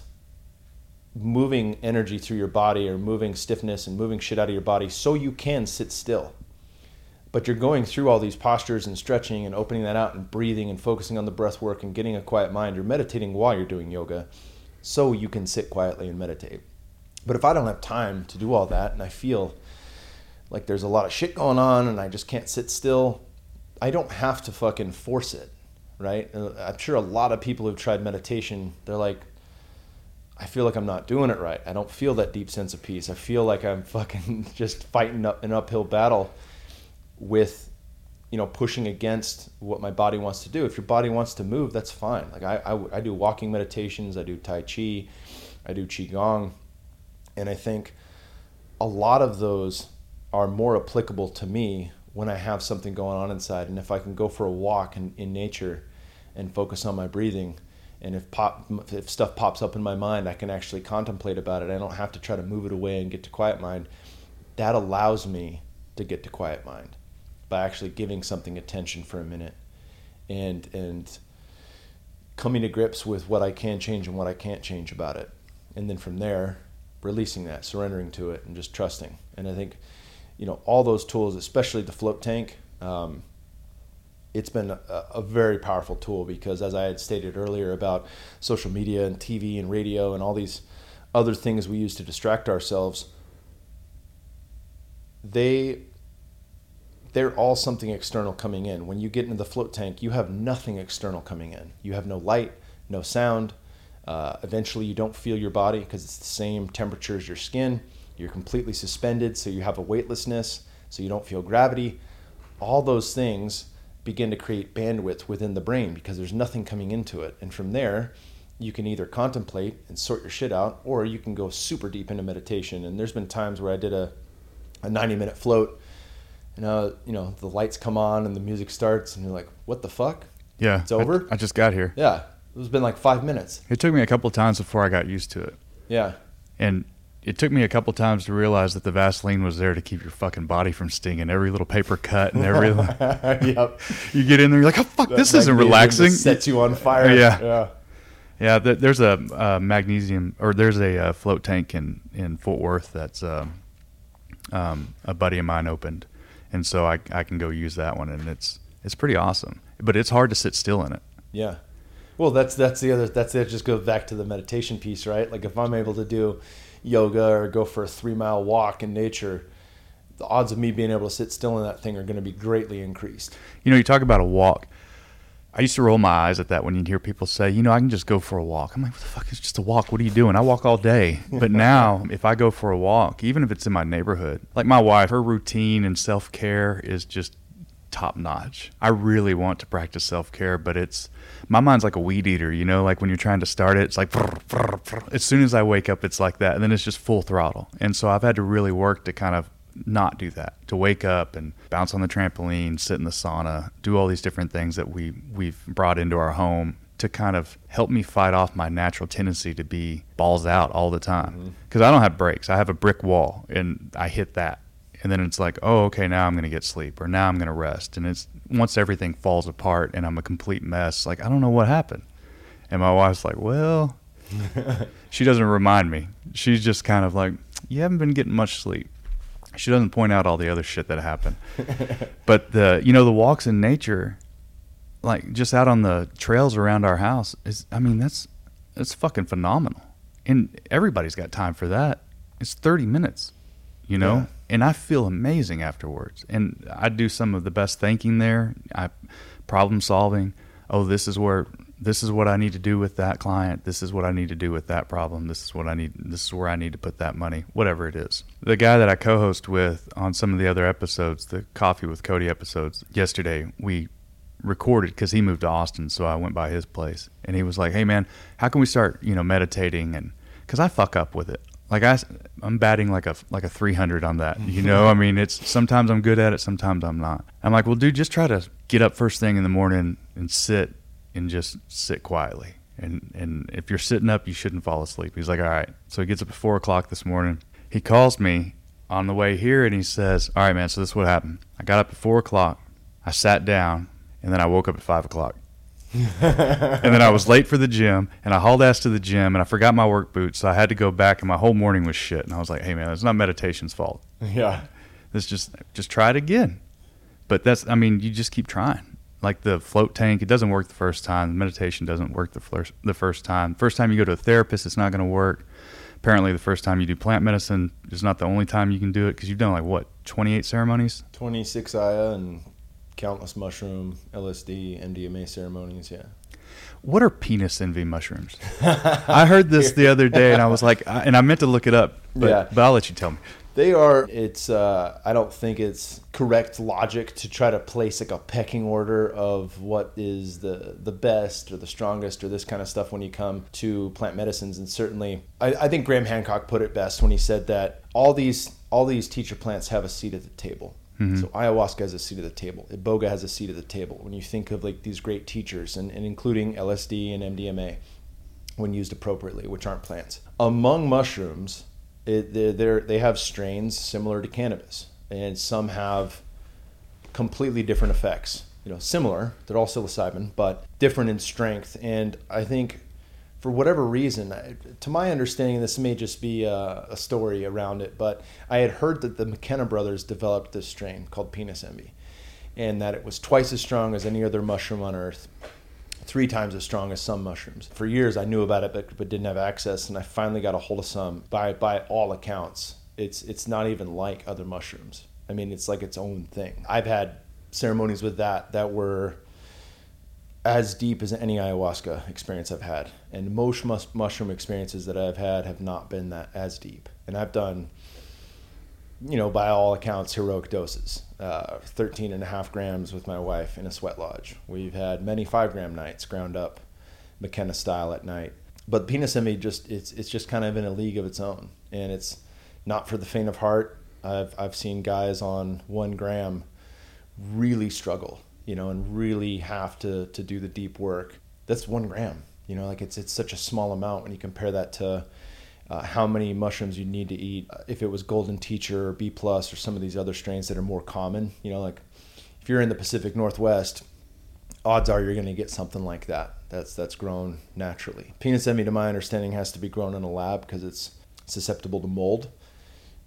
moving energy through your body or moving stiffness and moving shit out of your body so you can sit still. But you're going through all these postures and stretching and opening that out and breathing and focusing on the breath work and getting a quiet mind. You're meditating while you're doing yoga so you can sit quietly and meditate. But if I don't have time to do all that and I feel like there's a lot of shit going on and I just can't sit still, I don't have to fucking force it, right? Uh, I'm sure a lot of people who've tried meditation, they're like, I feel like I'm not doing it right. I don't feel that deep sense of peace. I feel like I'm [LAUGHS] fucking just fighting up an uphill battle with, you know, pushing against what my body wants to do. If your body wants to move, that's fine. Like I, I, I do walking meditations, I do Tai Chi, I do Qigong. And I think a lot of those are more applicable to me when I have something going on inside. And if I can go for a walk in, in nature and focus on my breathing, and if pop if stuff pops up in my mind i can actually contemplate about it. I don't have to try to move it away and get to quiet mind. That allows me to get to quiet mind by actually giving something attention for a minute. And and coming to grips with what i can change and what i can't change about it. And then from there releasing that surrendering to it and just trusting. And i think you know all those tools especially the float tank um, it's been a, a, very powerful tool because, as I had stated earlier about social media and TV and radio and all these other things we use to distract ourselves, they they're all something external coming in. When you get into the float tank, you have nothing external coming in. You have no light, no sound. Uh, eventually, you don't feel your body because it's the same temperature as your skin. You're completely suspended, so you have a weightlessness, so you don't feel gravity. All those things begin to create bandwidth within the brain because there's nothing coming into it. And from there, you can either contemplate and sort your shit out, or you can go super deep into meditation. And there's been times where I did a, a 90 minute float, and uh, you know the lights come on and the music starts, and you're like, "What the fuck? Yeah, it's over." I, I just got here. Yeah, it's been like five minutes. It took me a couple of times before I got used to it. Yeah, and it took me a couple times to realize that the Vaseline was there to keep your fucking body from stinging. Every little paper cut and every. [LAUGHS] yep. You get in there, you're like, oh fuck, this isn't relaxing. Sets you on fire. Yeah. Yeah. Yeah. There's a uh, magnesium or there's a uh, float tank in in Fort Worth that's um, um, a buddy of mine opened, and so I I can go use that one, and it's it's pretty awesome. But it's hard to sit still in it. Yeah. Well, that's that's the other. That's it. Just go back to the meditation piece, right? Like if I'm able to do yoga or go for a three mile walk in nature, the odds of me being able to sit still in that thing are going to be greatly increased. You know, you talk about a walk. I used to roll my eyes at that when you'd hear people say, you know, I can just go for a walk. I'm like, what the fuck is just a walk? What are you doing? I walk all day. [LAUGHS] But now, if I go for a walk, even if it's in my neighborhood, like my wife, her routine and self care is just top notch. I really want to practice self care, but it's my mind's like a weed eater, you know, like when you're trying to start it, it's like as soon as I wake up, it's like that, and then it's just full throttle. And so I've had to really work to kind of not do that. To wake up and bounce on the trampoline, sit in the sauna, do all these different things that we we've brought into our home to kind of help me fight off my natural tendency to be balls out all the time. Mm-hmm. Because I don't have brakes. I have a brick wall, and I hit that, and then it's like, oh, okay, now I'm gonna get sleep, or now I'm gonna rest, and it's once everything falls apart and I'm a complete mess. Like I don't know what happened, and my wife's like, well. [LAUGHS] she doesn't remind me. She's just kind of like, you haven't been getting much sleep. She doesn't point out all the other shit that happened. [LAUGHS] but the you know the walks in nature, like just out on the trails around our house is I mean that's that's fucking phenomenal. And everybody's got time for that. It's 30 minutes, you know? Yeah. And I feel amazing afterwards. And I do some of the best thinking there. I problem solving. Oh, this is where this is what I need to do with that client. This is what I need to do with that problem. This is what I need. This is where I need to put that money, whatever it is. The guy that I co host with on some of the other episodes, the Coffee with Cody episodes, yesterday, we recorded because he moved to Austin. So I went by his place and he was like, Hey, man, how can we start, you know, meditating? And because I fuck up with it. Like I, I'm batting like a like a 300 on that. You know, [LAUGHS] I mean, it's sometimes I'm good at it, sometimes I'm not. I'm like, well, dude, just try to get up first thing in the morning and sit and just sit quietly. And and if you're sitting up, you shouldn't fall asleep. He's like, all right. So he gets up at four o'clock this morning. He calls me on the way here and he says, all right, man. So this is what happened. I got up at four o'clock. I sat down and then I woke up at five o'clock. And then I was late for the gym, and I hauled ass to the gym, and I forgot my work boots, so I had to go back, and my whole morning was shit. And I was like, "Hey, man, it's not meditation's fault. Yeah. This just just try it again." But that's, I mean, you just keep trying. Like the float tank, it doesn't work the first time. Meditation doesn't work the first the first time. First time you go to a therapist, it's not going to work. Apparently, the first time you do plant medicine is not the only time you can do it because you've done like what 28 ceremonies. 26 Aya and countless mushroom, LSD, MDMA ceremonies. Yeah. What are penis envy mushrooms? I heard this the other day, and I was like, I- and I meant to look it up, but, Yeah. but I'll let you tell me. They are. It's. Uh, I don't think it's correct logic to try to place like a pecking order of what is the the best or the strongest or this kind of stuff when you come to plant medicines. And certainly, I, I think Graham Hancock put it best when he said that all these all these teacher plants have a seat at the table. Mm-hmm. So ayahuasca has a seat at the table. Iboga has a seat at the table. When you think of like these great teachers, and, and including LSD and MDMA, when used appropriately, which aren't plants. Among mushrooms, it, they're, they have strains similar to cannabis, and some have completely different effects. You know, similar. They're all psilocybin, but different in strength. And I think, for whatever reason, to my understanding, this may just be a, a story around it, but I had heard that the McKenna brothers developed this strain called penis envy, and that it was twice as strong as any other mushroom on earth three times as strong as some mushrooms. For years, I knew about it, but, but didn't have access, and I finally got a hold of some. By by all accounts, it's it's not even like other mushrooms. I mean, it's like its own thing. I've had ceremonies with that that were as deep as any ayahuasca experience I've had, and most mus- mushroom experiences that I've had have not been that as deep. And I've done you know, by all accounts, heroic doses. Uh, 13 and a half grams with my wife in a sweat lodge. We've had many five gram nights, ground up, McKenna style at night. But penis envy just it's it's just kind of in a league of its own, and it's not for the faint of heart. I've I've seen guys on one gram really struggle, you know, and really have to to do the deep work. That's one gram, you know, like it's it's such a small amount when you compare that to uh, how many mushrooms you need to eat. Uh, If it was Golden Teacher or B plus or some of these other strains that are more common, you know, like if you're in the Pacific Northwest, odds are you're going to get something like that. That's that's grown naturally. Penis envy, to my understanding, has to be grown in a lab because it's susceptible to mold.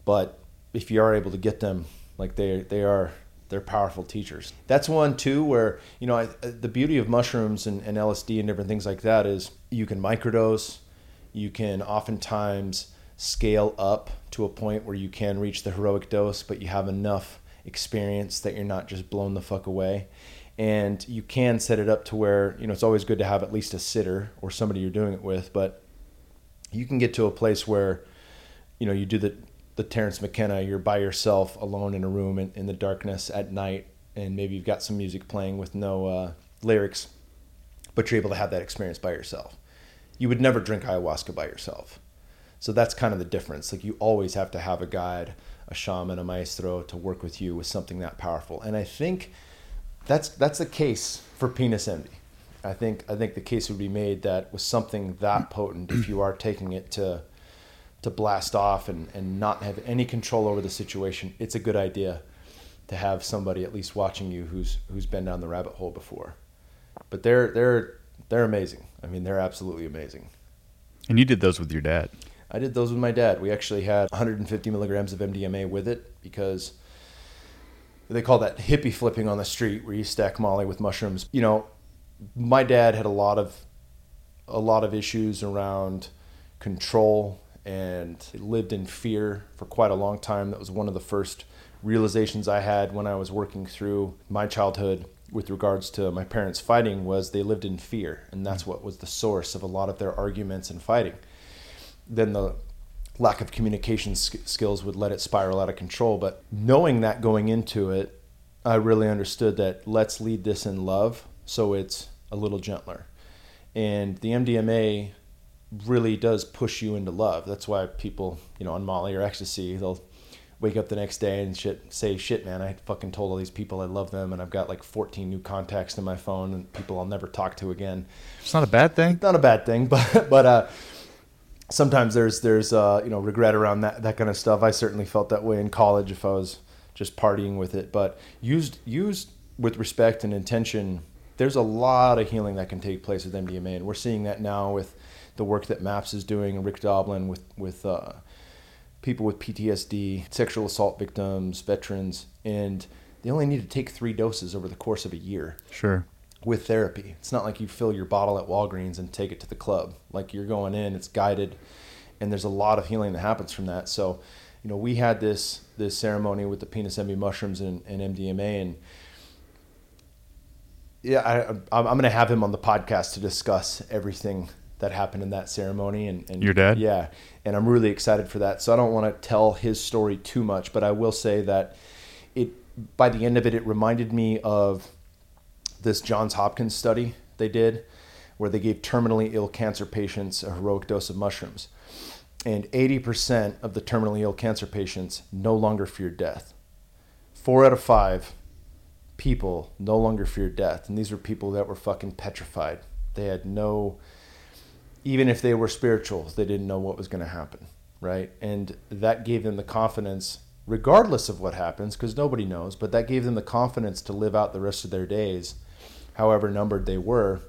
But if you are able to get them, like they they are, they're powerful teachers. That's one too where you know I, the beauty of mushrooms and, and LSD and different things like that is you can microdose you can oftentimes scale up to a point where you can reach the heroic dose, but you have enough experience that you're not just blown the fuck away. And you can set it up to where, you know, it's always good to have at least a sitter or somebody you're doing it with, but you can get to a place where, you know, you do the, the Terence McKenna, you're by yourself alone in a room in, in the darkness at night, and maybe you've got some music playing with no uh, lyrics, but you're able to have that experience by yourself you would never drink ayahuasca by yourself. So that's kind of the difference. Like you always have to have a guide, a shaman, a maestro to work with you with something that powerful. And I think that's that's the case for penis envy. I think I think the case would be made that with something that potent, if you are taking it to to blast off and, and not have any control over the situation, it's a good idea to have somebody at least watching you who's who's been down the rabbit hole before. But they're they're they're amazing. I mean, they're absolutely amazing. And you did those with your dad. I did those with my dad. We actually had 150 milligrams of MDMA with it because they call that hippie flipping on the street, where you stack Molly with mushrooms. You know, my dad had a lot of a lot of issues around control and lived in fear for quite a long time. That was one of the first realizations I had when I was working through my childhood with regards to my parents fighting was they lived in fear and that's what was the source of a lot of their arguments and fighting then the lack of communication skills would let it spiral out of control. But knowing that going into it, I really understood that let's lead this in love so it's a little gentler. And the MDMA really does push you into love. That's why people, you know, on Molly or ecstasy, they'll wake up the next day and shit say shit man i fucking told all these people i love them and i've got like 14 new contacts in my phone and people i'll never talk to again it's not a bad thing not a bad thing [LAUGHS] but but uh sometimes there's there's uh, you know regret around that that kind of stuff. I certainly felt that way in college if I was just partying with it, but used used with respect and intention. There's a lot of healing that can take place with MDMA, and we're seeing that now with the work that MAPS is doing and Rick Doblin with with uh, people with PTSD, sexual assault victims, veterans, and they only need to take three doses over the course of a year. Sure with therapy. It's not like you fill your bottle at Walgreens and take it to the club. Like you're going in, it's guided, and there's a lot of healing that happens from that. So, you know, we had this this ceremony with the penis envy mushrooms and, and MDMA, and yeah, I, I'm going to have him on the podcast to discuss everything that happened in that ceremony. And, and your dad, yeah, and I'm really excited for that. So I don't want to tell his story too much, but I will say that it by the end of it, it reminded me of this Johns Hopkins study they did where they gave terminally ill cancer patients a heroic dose of mushrooms. And 80% of the terminally ill cancer patients no longer feared death. Four out of five people no longer feared death. And these were people that were fucking petrified. They had no, even if they were spiritual, they didn't know what was going to happen. Right. And that gave them the confidence, regardless of what happens, because nobody knows, but that gave them the confidence to live out the rest of their days however numbered they were,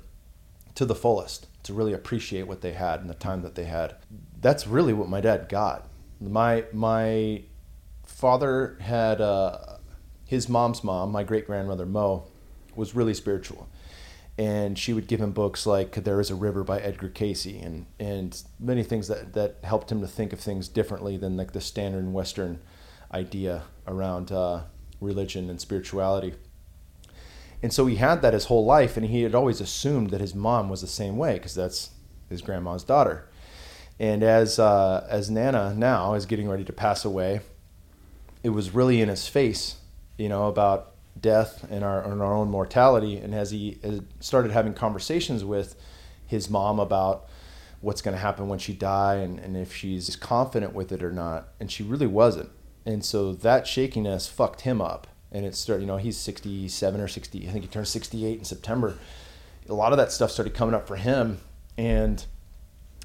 to the fullest, to really appreciate what they had and the time that they had. That's really what my dad got. My my father had uh, his mom's mom, my great grandmother Mo, was really spiritual, and she would give him books like "There Is a River" by Edgar Cayce and and many things that that helped him to think of things differently than like the standard Western idea around uh, religion and spirituality. And so he had that his whole life, and he had always assumed that his mom was the same way because that's his grandma's daughter. And as uh, as Nana now is getting ready to pass away, it was really in his face, you know, about death and our, and our own mortality. And as he started having conversations with his mom about what's going to happen when she die and, and if she's confident with it or not, and she really wasn't. And so that shakiness fucked him up and it started. You know, he's 67 or 60. I think he turned 68 in September. A lot of that stuff started coming up for him, and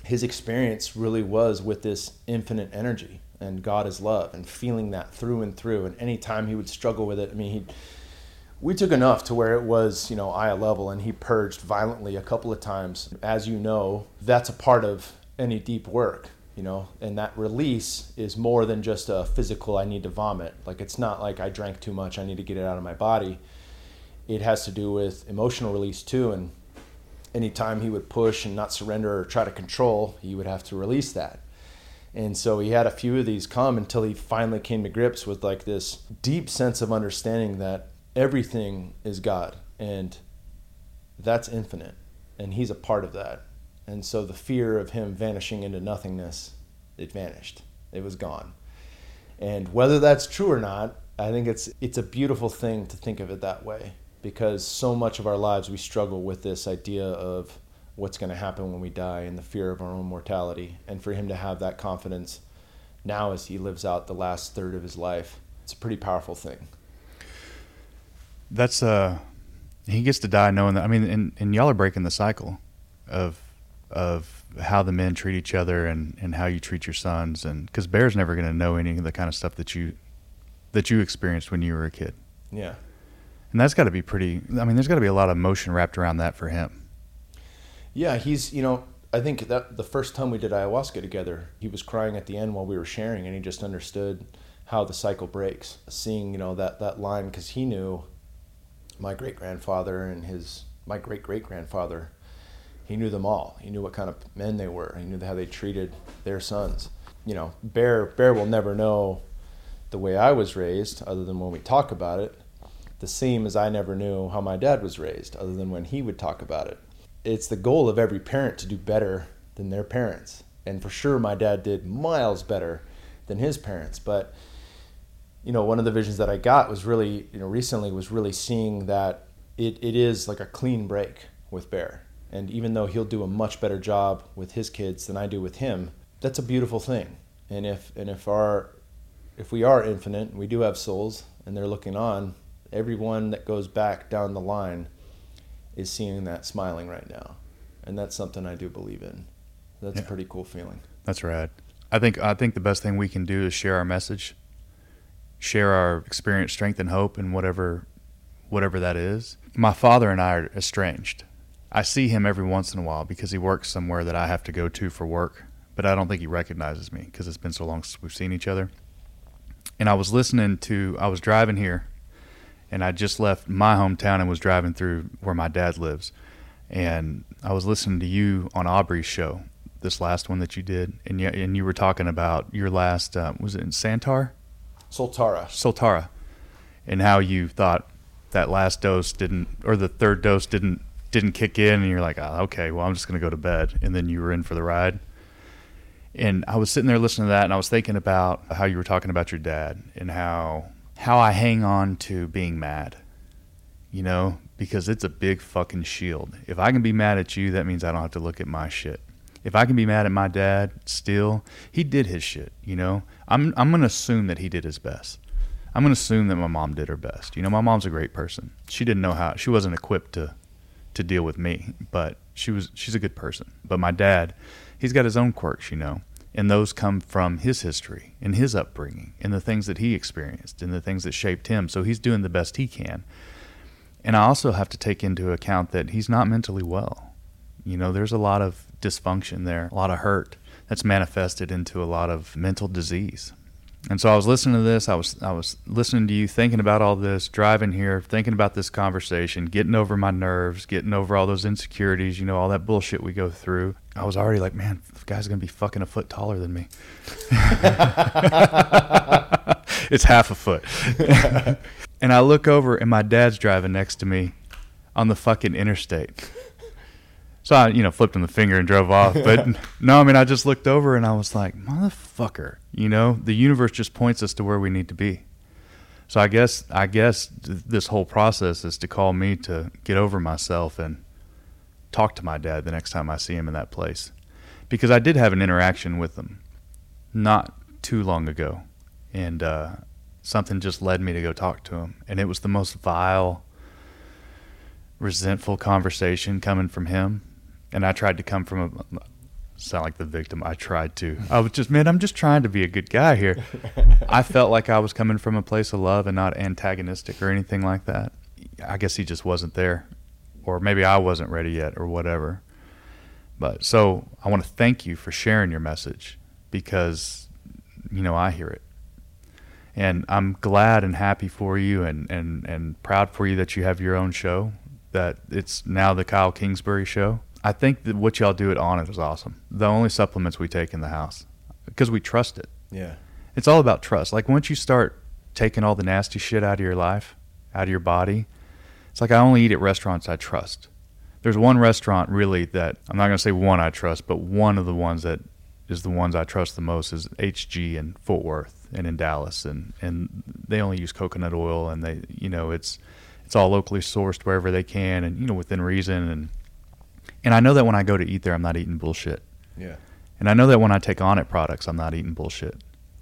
his experience really was with this infinite energy and God is love and feeling that through and through. And anytime he would struggle with it, I mean, he we took enough to where it was, you know, eye level, and he purged violently a couple of times. As you know, that's a part of any deep work you know and that release is more than just a physical i need to vomit. Like it's not like i drank too much i need to get it out of my body. It has to do with emotional release too and anytime he would push and not surrender or try to control he would have to release that. And so he had a few of these come until he finally came to grips with like this deep sense of understanding that everything is god and that's infinite and he's a part of that and so the fear of him vanishing into nothingness, it vanished. It was gone. And whether that's true or not, I think it's it's a beautiful thing to think of it that way because so much of our lives we struggle with this idea of what's going to happen when we die and the fear of our own mortality and for him to have that confidence now as he lives out the last third of his life. It's a pretty powerful thing. That's uh, he gets to die knowing that. I mean, and, and y'all are breaking the cycle of of how the men treat each other and, and how you treat your sons, and because Bear's never going to know any of the kind of stuff that you that you experienced when you were a kid. Yeah. And that's got to be pretty. I mean, there's got to be a lot of emotion wrapped around that for him. Yeah, he's you know I think that the first time we did ayahuasca together, he was crying at the end while we were sharing, and he just understood how the cycle breaks. Seeing you know that that line because he knew my great grandfather and his my great great grandfather. He knew them all. He knew what kind of men they were. He knew how they treated their sons. You know, Bear Bear will never know the way I was raised, other than when we talk about it. The same as I never knew how my dad was raised, other than when he would talk about it. It's the goal of every parent to do better than their parents. And for sure, my dad did miles better than his parents. But you know, one of the visions that I got was really, you know, recently was really seeing that it, it is like a clean break with Bear. And even though he'll do a much better job with his kids than I do with him, that's a beautiful thing. And if and if our if we are infinite, we do have souls, and they're looking on, everyone that goes back down the line is seeing that smiling right now, and that's something I do believe in. That's Yeah. a pretty cool feeling. That's right. I think I think the best thing we can do is share our message, share our experience, strength, and hope, and whatever whatever that is. My father and I are estranged. I see him every once in a while because he works somewhere that I have to go to for work, but I don't think he recognizes me because it's been so long since we've seen each other. And I was listening to I was driving here, and I just left my hometown and was driving through where my dad lives, and I was listening to you on Aubrey's show, this last one that you did, and you, and you were talking about your last uh, was it in Santar, Soltara. Soltara, and how you thought that last dose didn't or the third dose didn't didn't kick in, and you're like, oh, okay, well I'm just gonna go to bed, and then you were in for the ride. And I was sitting there listening to that, and I was thinking about how you were talking about your dad and how how I hang on to being mad, you know, because it's a big fucking shield. If I can be mad at you, that means I don't have to look at my shit. If I can be mad at my dad, still, he did his shit, you know. I'm I'm gonna assume that he did his best. I'm gonna assume that my mom did her best. You know, my mom's a great person. She didn't know how she wasn't equipped to to deal with me, but she was she's a good person. But my dad, he's got his own quirks, you know, and those come from his history and his upbringing and the things that he experienced and the things that shaped him. So he's doing the best he can. And I also have to take into account that he's not mentally well. You know, there's a lot of dysfunction there, a lot of hurt that's manifested into a lot of mental disease. And so I was listening to this. I was I was listening to you, thinking about all this, driving here, thinking about this conversation, getting over my nerves, getting over all those insecurities, you know, all that bullshit we go through. I was already like, man, the guy's gonna be fucking a foot taller than me. [LAUGHS] it's half a foot. [LAUGHS] and I look over, and my dad's driving next to me on the fucking interstate. So I, you know, flipped him the finger and drove off. But [LAUGHS] no, I mean, I just looked over and I was like, motherfucker, you know, the universe just points us to where we need to be. So I guess, I guess this whole process is to call me to get over myself and talk to my dad the next time I see him in that place, because I did have an interaction with him not too long ago, and uh, something just led me to go talk to him, and it was the most vile, resentful conversation coming from him and I tried to come from a sound like the victim. I tried to. I was just man, I'm just trying to be a good guy here. I felt like I was coming from a place of love and not antagonistic or anything like that. I guess he just wasn't there, or maybe I wasn't ready yet, or whatever. But so I want to thank you for sharing your message because you know I hear it. And I'm glad and happy for you and, and, and proud for you that you have your own show, that it's now the Kyle Kingsbury show. I think that what y'all do at Onnit is awesome. The only supplements we take in the house because we trust it. Yeah. It's all about trust. Like once you start taking all the nasty shit out of your life, out of your body, it's like I only eat at restaurants I trust. There's one restaurant really that I'm not going to say one I trust, but one of the ones that is the ones I trust the most is HG in Fort Worth and in Dallas, and and they only use coconut oil, and they you know it's it's all locally sourced wherever they can, and you know within reason, and and I know that when I go to eat there, I'm not eating bullshit. Yeah. And I know that when I take Onnit products, I'm not eating bullshit.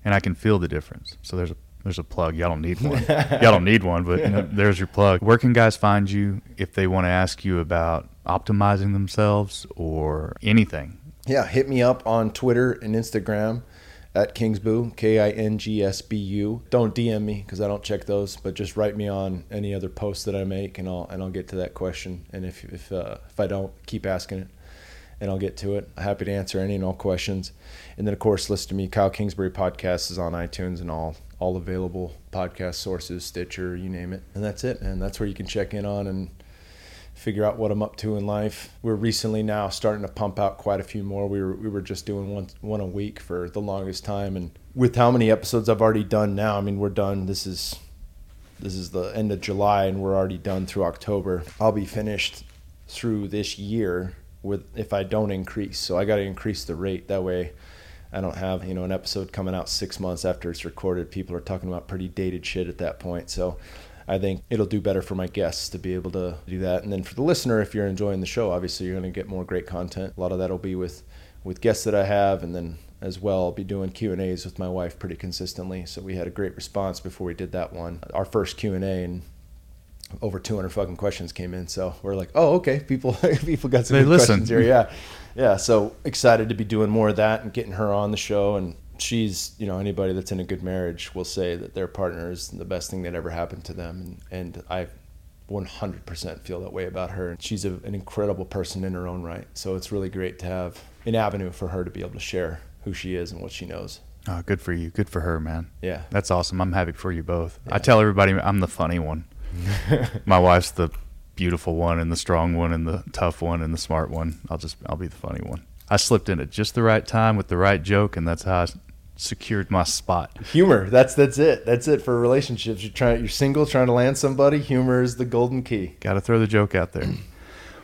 and I can feel the difference. So there's a there's a plug. Y'all don't need one. [LAUGHS] Y'all don't need one, but you know, there's your plug. Where can guys find you if they want to ask you about optimizing themselves or anything? Yeah, hit me up on Twitter and Instagram at Kingsbu, K I N G S B U. Don't DM me because I don't check those, but just write me on any other post that I make, and I'll and I'll get to that question. And if if uh, if I don't, keep asking it, and I'll get to it. I'm Happy to answer any and all questions. And then of course, listen to me. Kyle Kingsbury podcast is on iTunes and all all available podcast sources, Stitcher, you name it. And that's it, and that's where you can check in on and figure out what I'm up to in life. We're recently now starting to pump out quite a few more. We were we were just doing one one a week for the longest time, and with how many episodes I've already done now, I mean we're done. This is this is the end of July, and we're already done through October. I'll be finished through this year with if I don't increase. So I got to increase the rate that way. I don't have you know an episode coming out six months after it's recorded. People are talking about pretty dated shit at that point. So I think it'll do better for my guests to be able to do that. And then for the listener, if you're enjoying the show, obviously you're going to get more great content. A lot of that will be with with guests that I have, and then as well, I'll be doing Q and A's with my wife pretty consistently. So we had a great response before we did that one, our first Q and A, and over 200 fucking questions came in. So we're like, oh, okay, people [LAUGHS] people got some They good listen. questions here. Yeah, yeah. So excited to be doing more of that and getting her on the show and she's you know anybody that's in a good marriage will say that their partner is the best thing that ever happened to them and, and i 100% feel that way about her she's a, an incredible person in her own right so it's really great to have an avenue for her to be able to share who she is and what she knows Oh, good for you. Good for her, man. yeah That's awesome. I'm happy for you both. I tell everybody I'm the funny one. [LAUGHS] My wife's the beautiful one and the strong one and the tough one and the smart one. I'll just I'll be the funny one. I slipped in at just the right time with the right joke, and that's how I secured my spot. humor that's that's it that's it for relationships you're trying you're single trying to land somebody humor is the golden key Got to throw the joke out there. [CLEARS THROAT]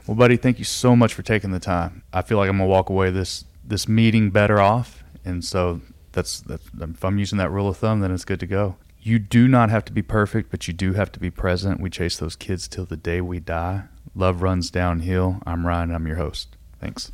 Well, buddy, thank you so much for taking the time. I feel like I'm gonna walk away this this meeting better off, and so that's that's if I'm using that rule of thumb, then it's good to go. You do not have to be perfect, but you do have to be present. We chase those kids till the day we die. Love runs downhill. I'm Ryan. I'm your host. Thanks.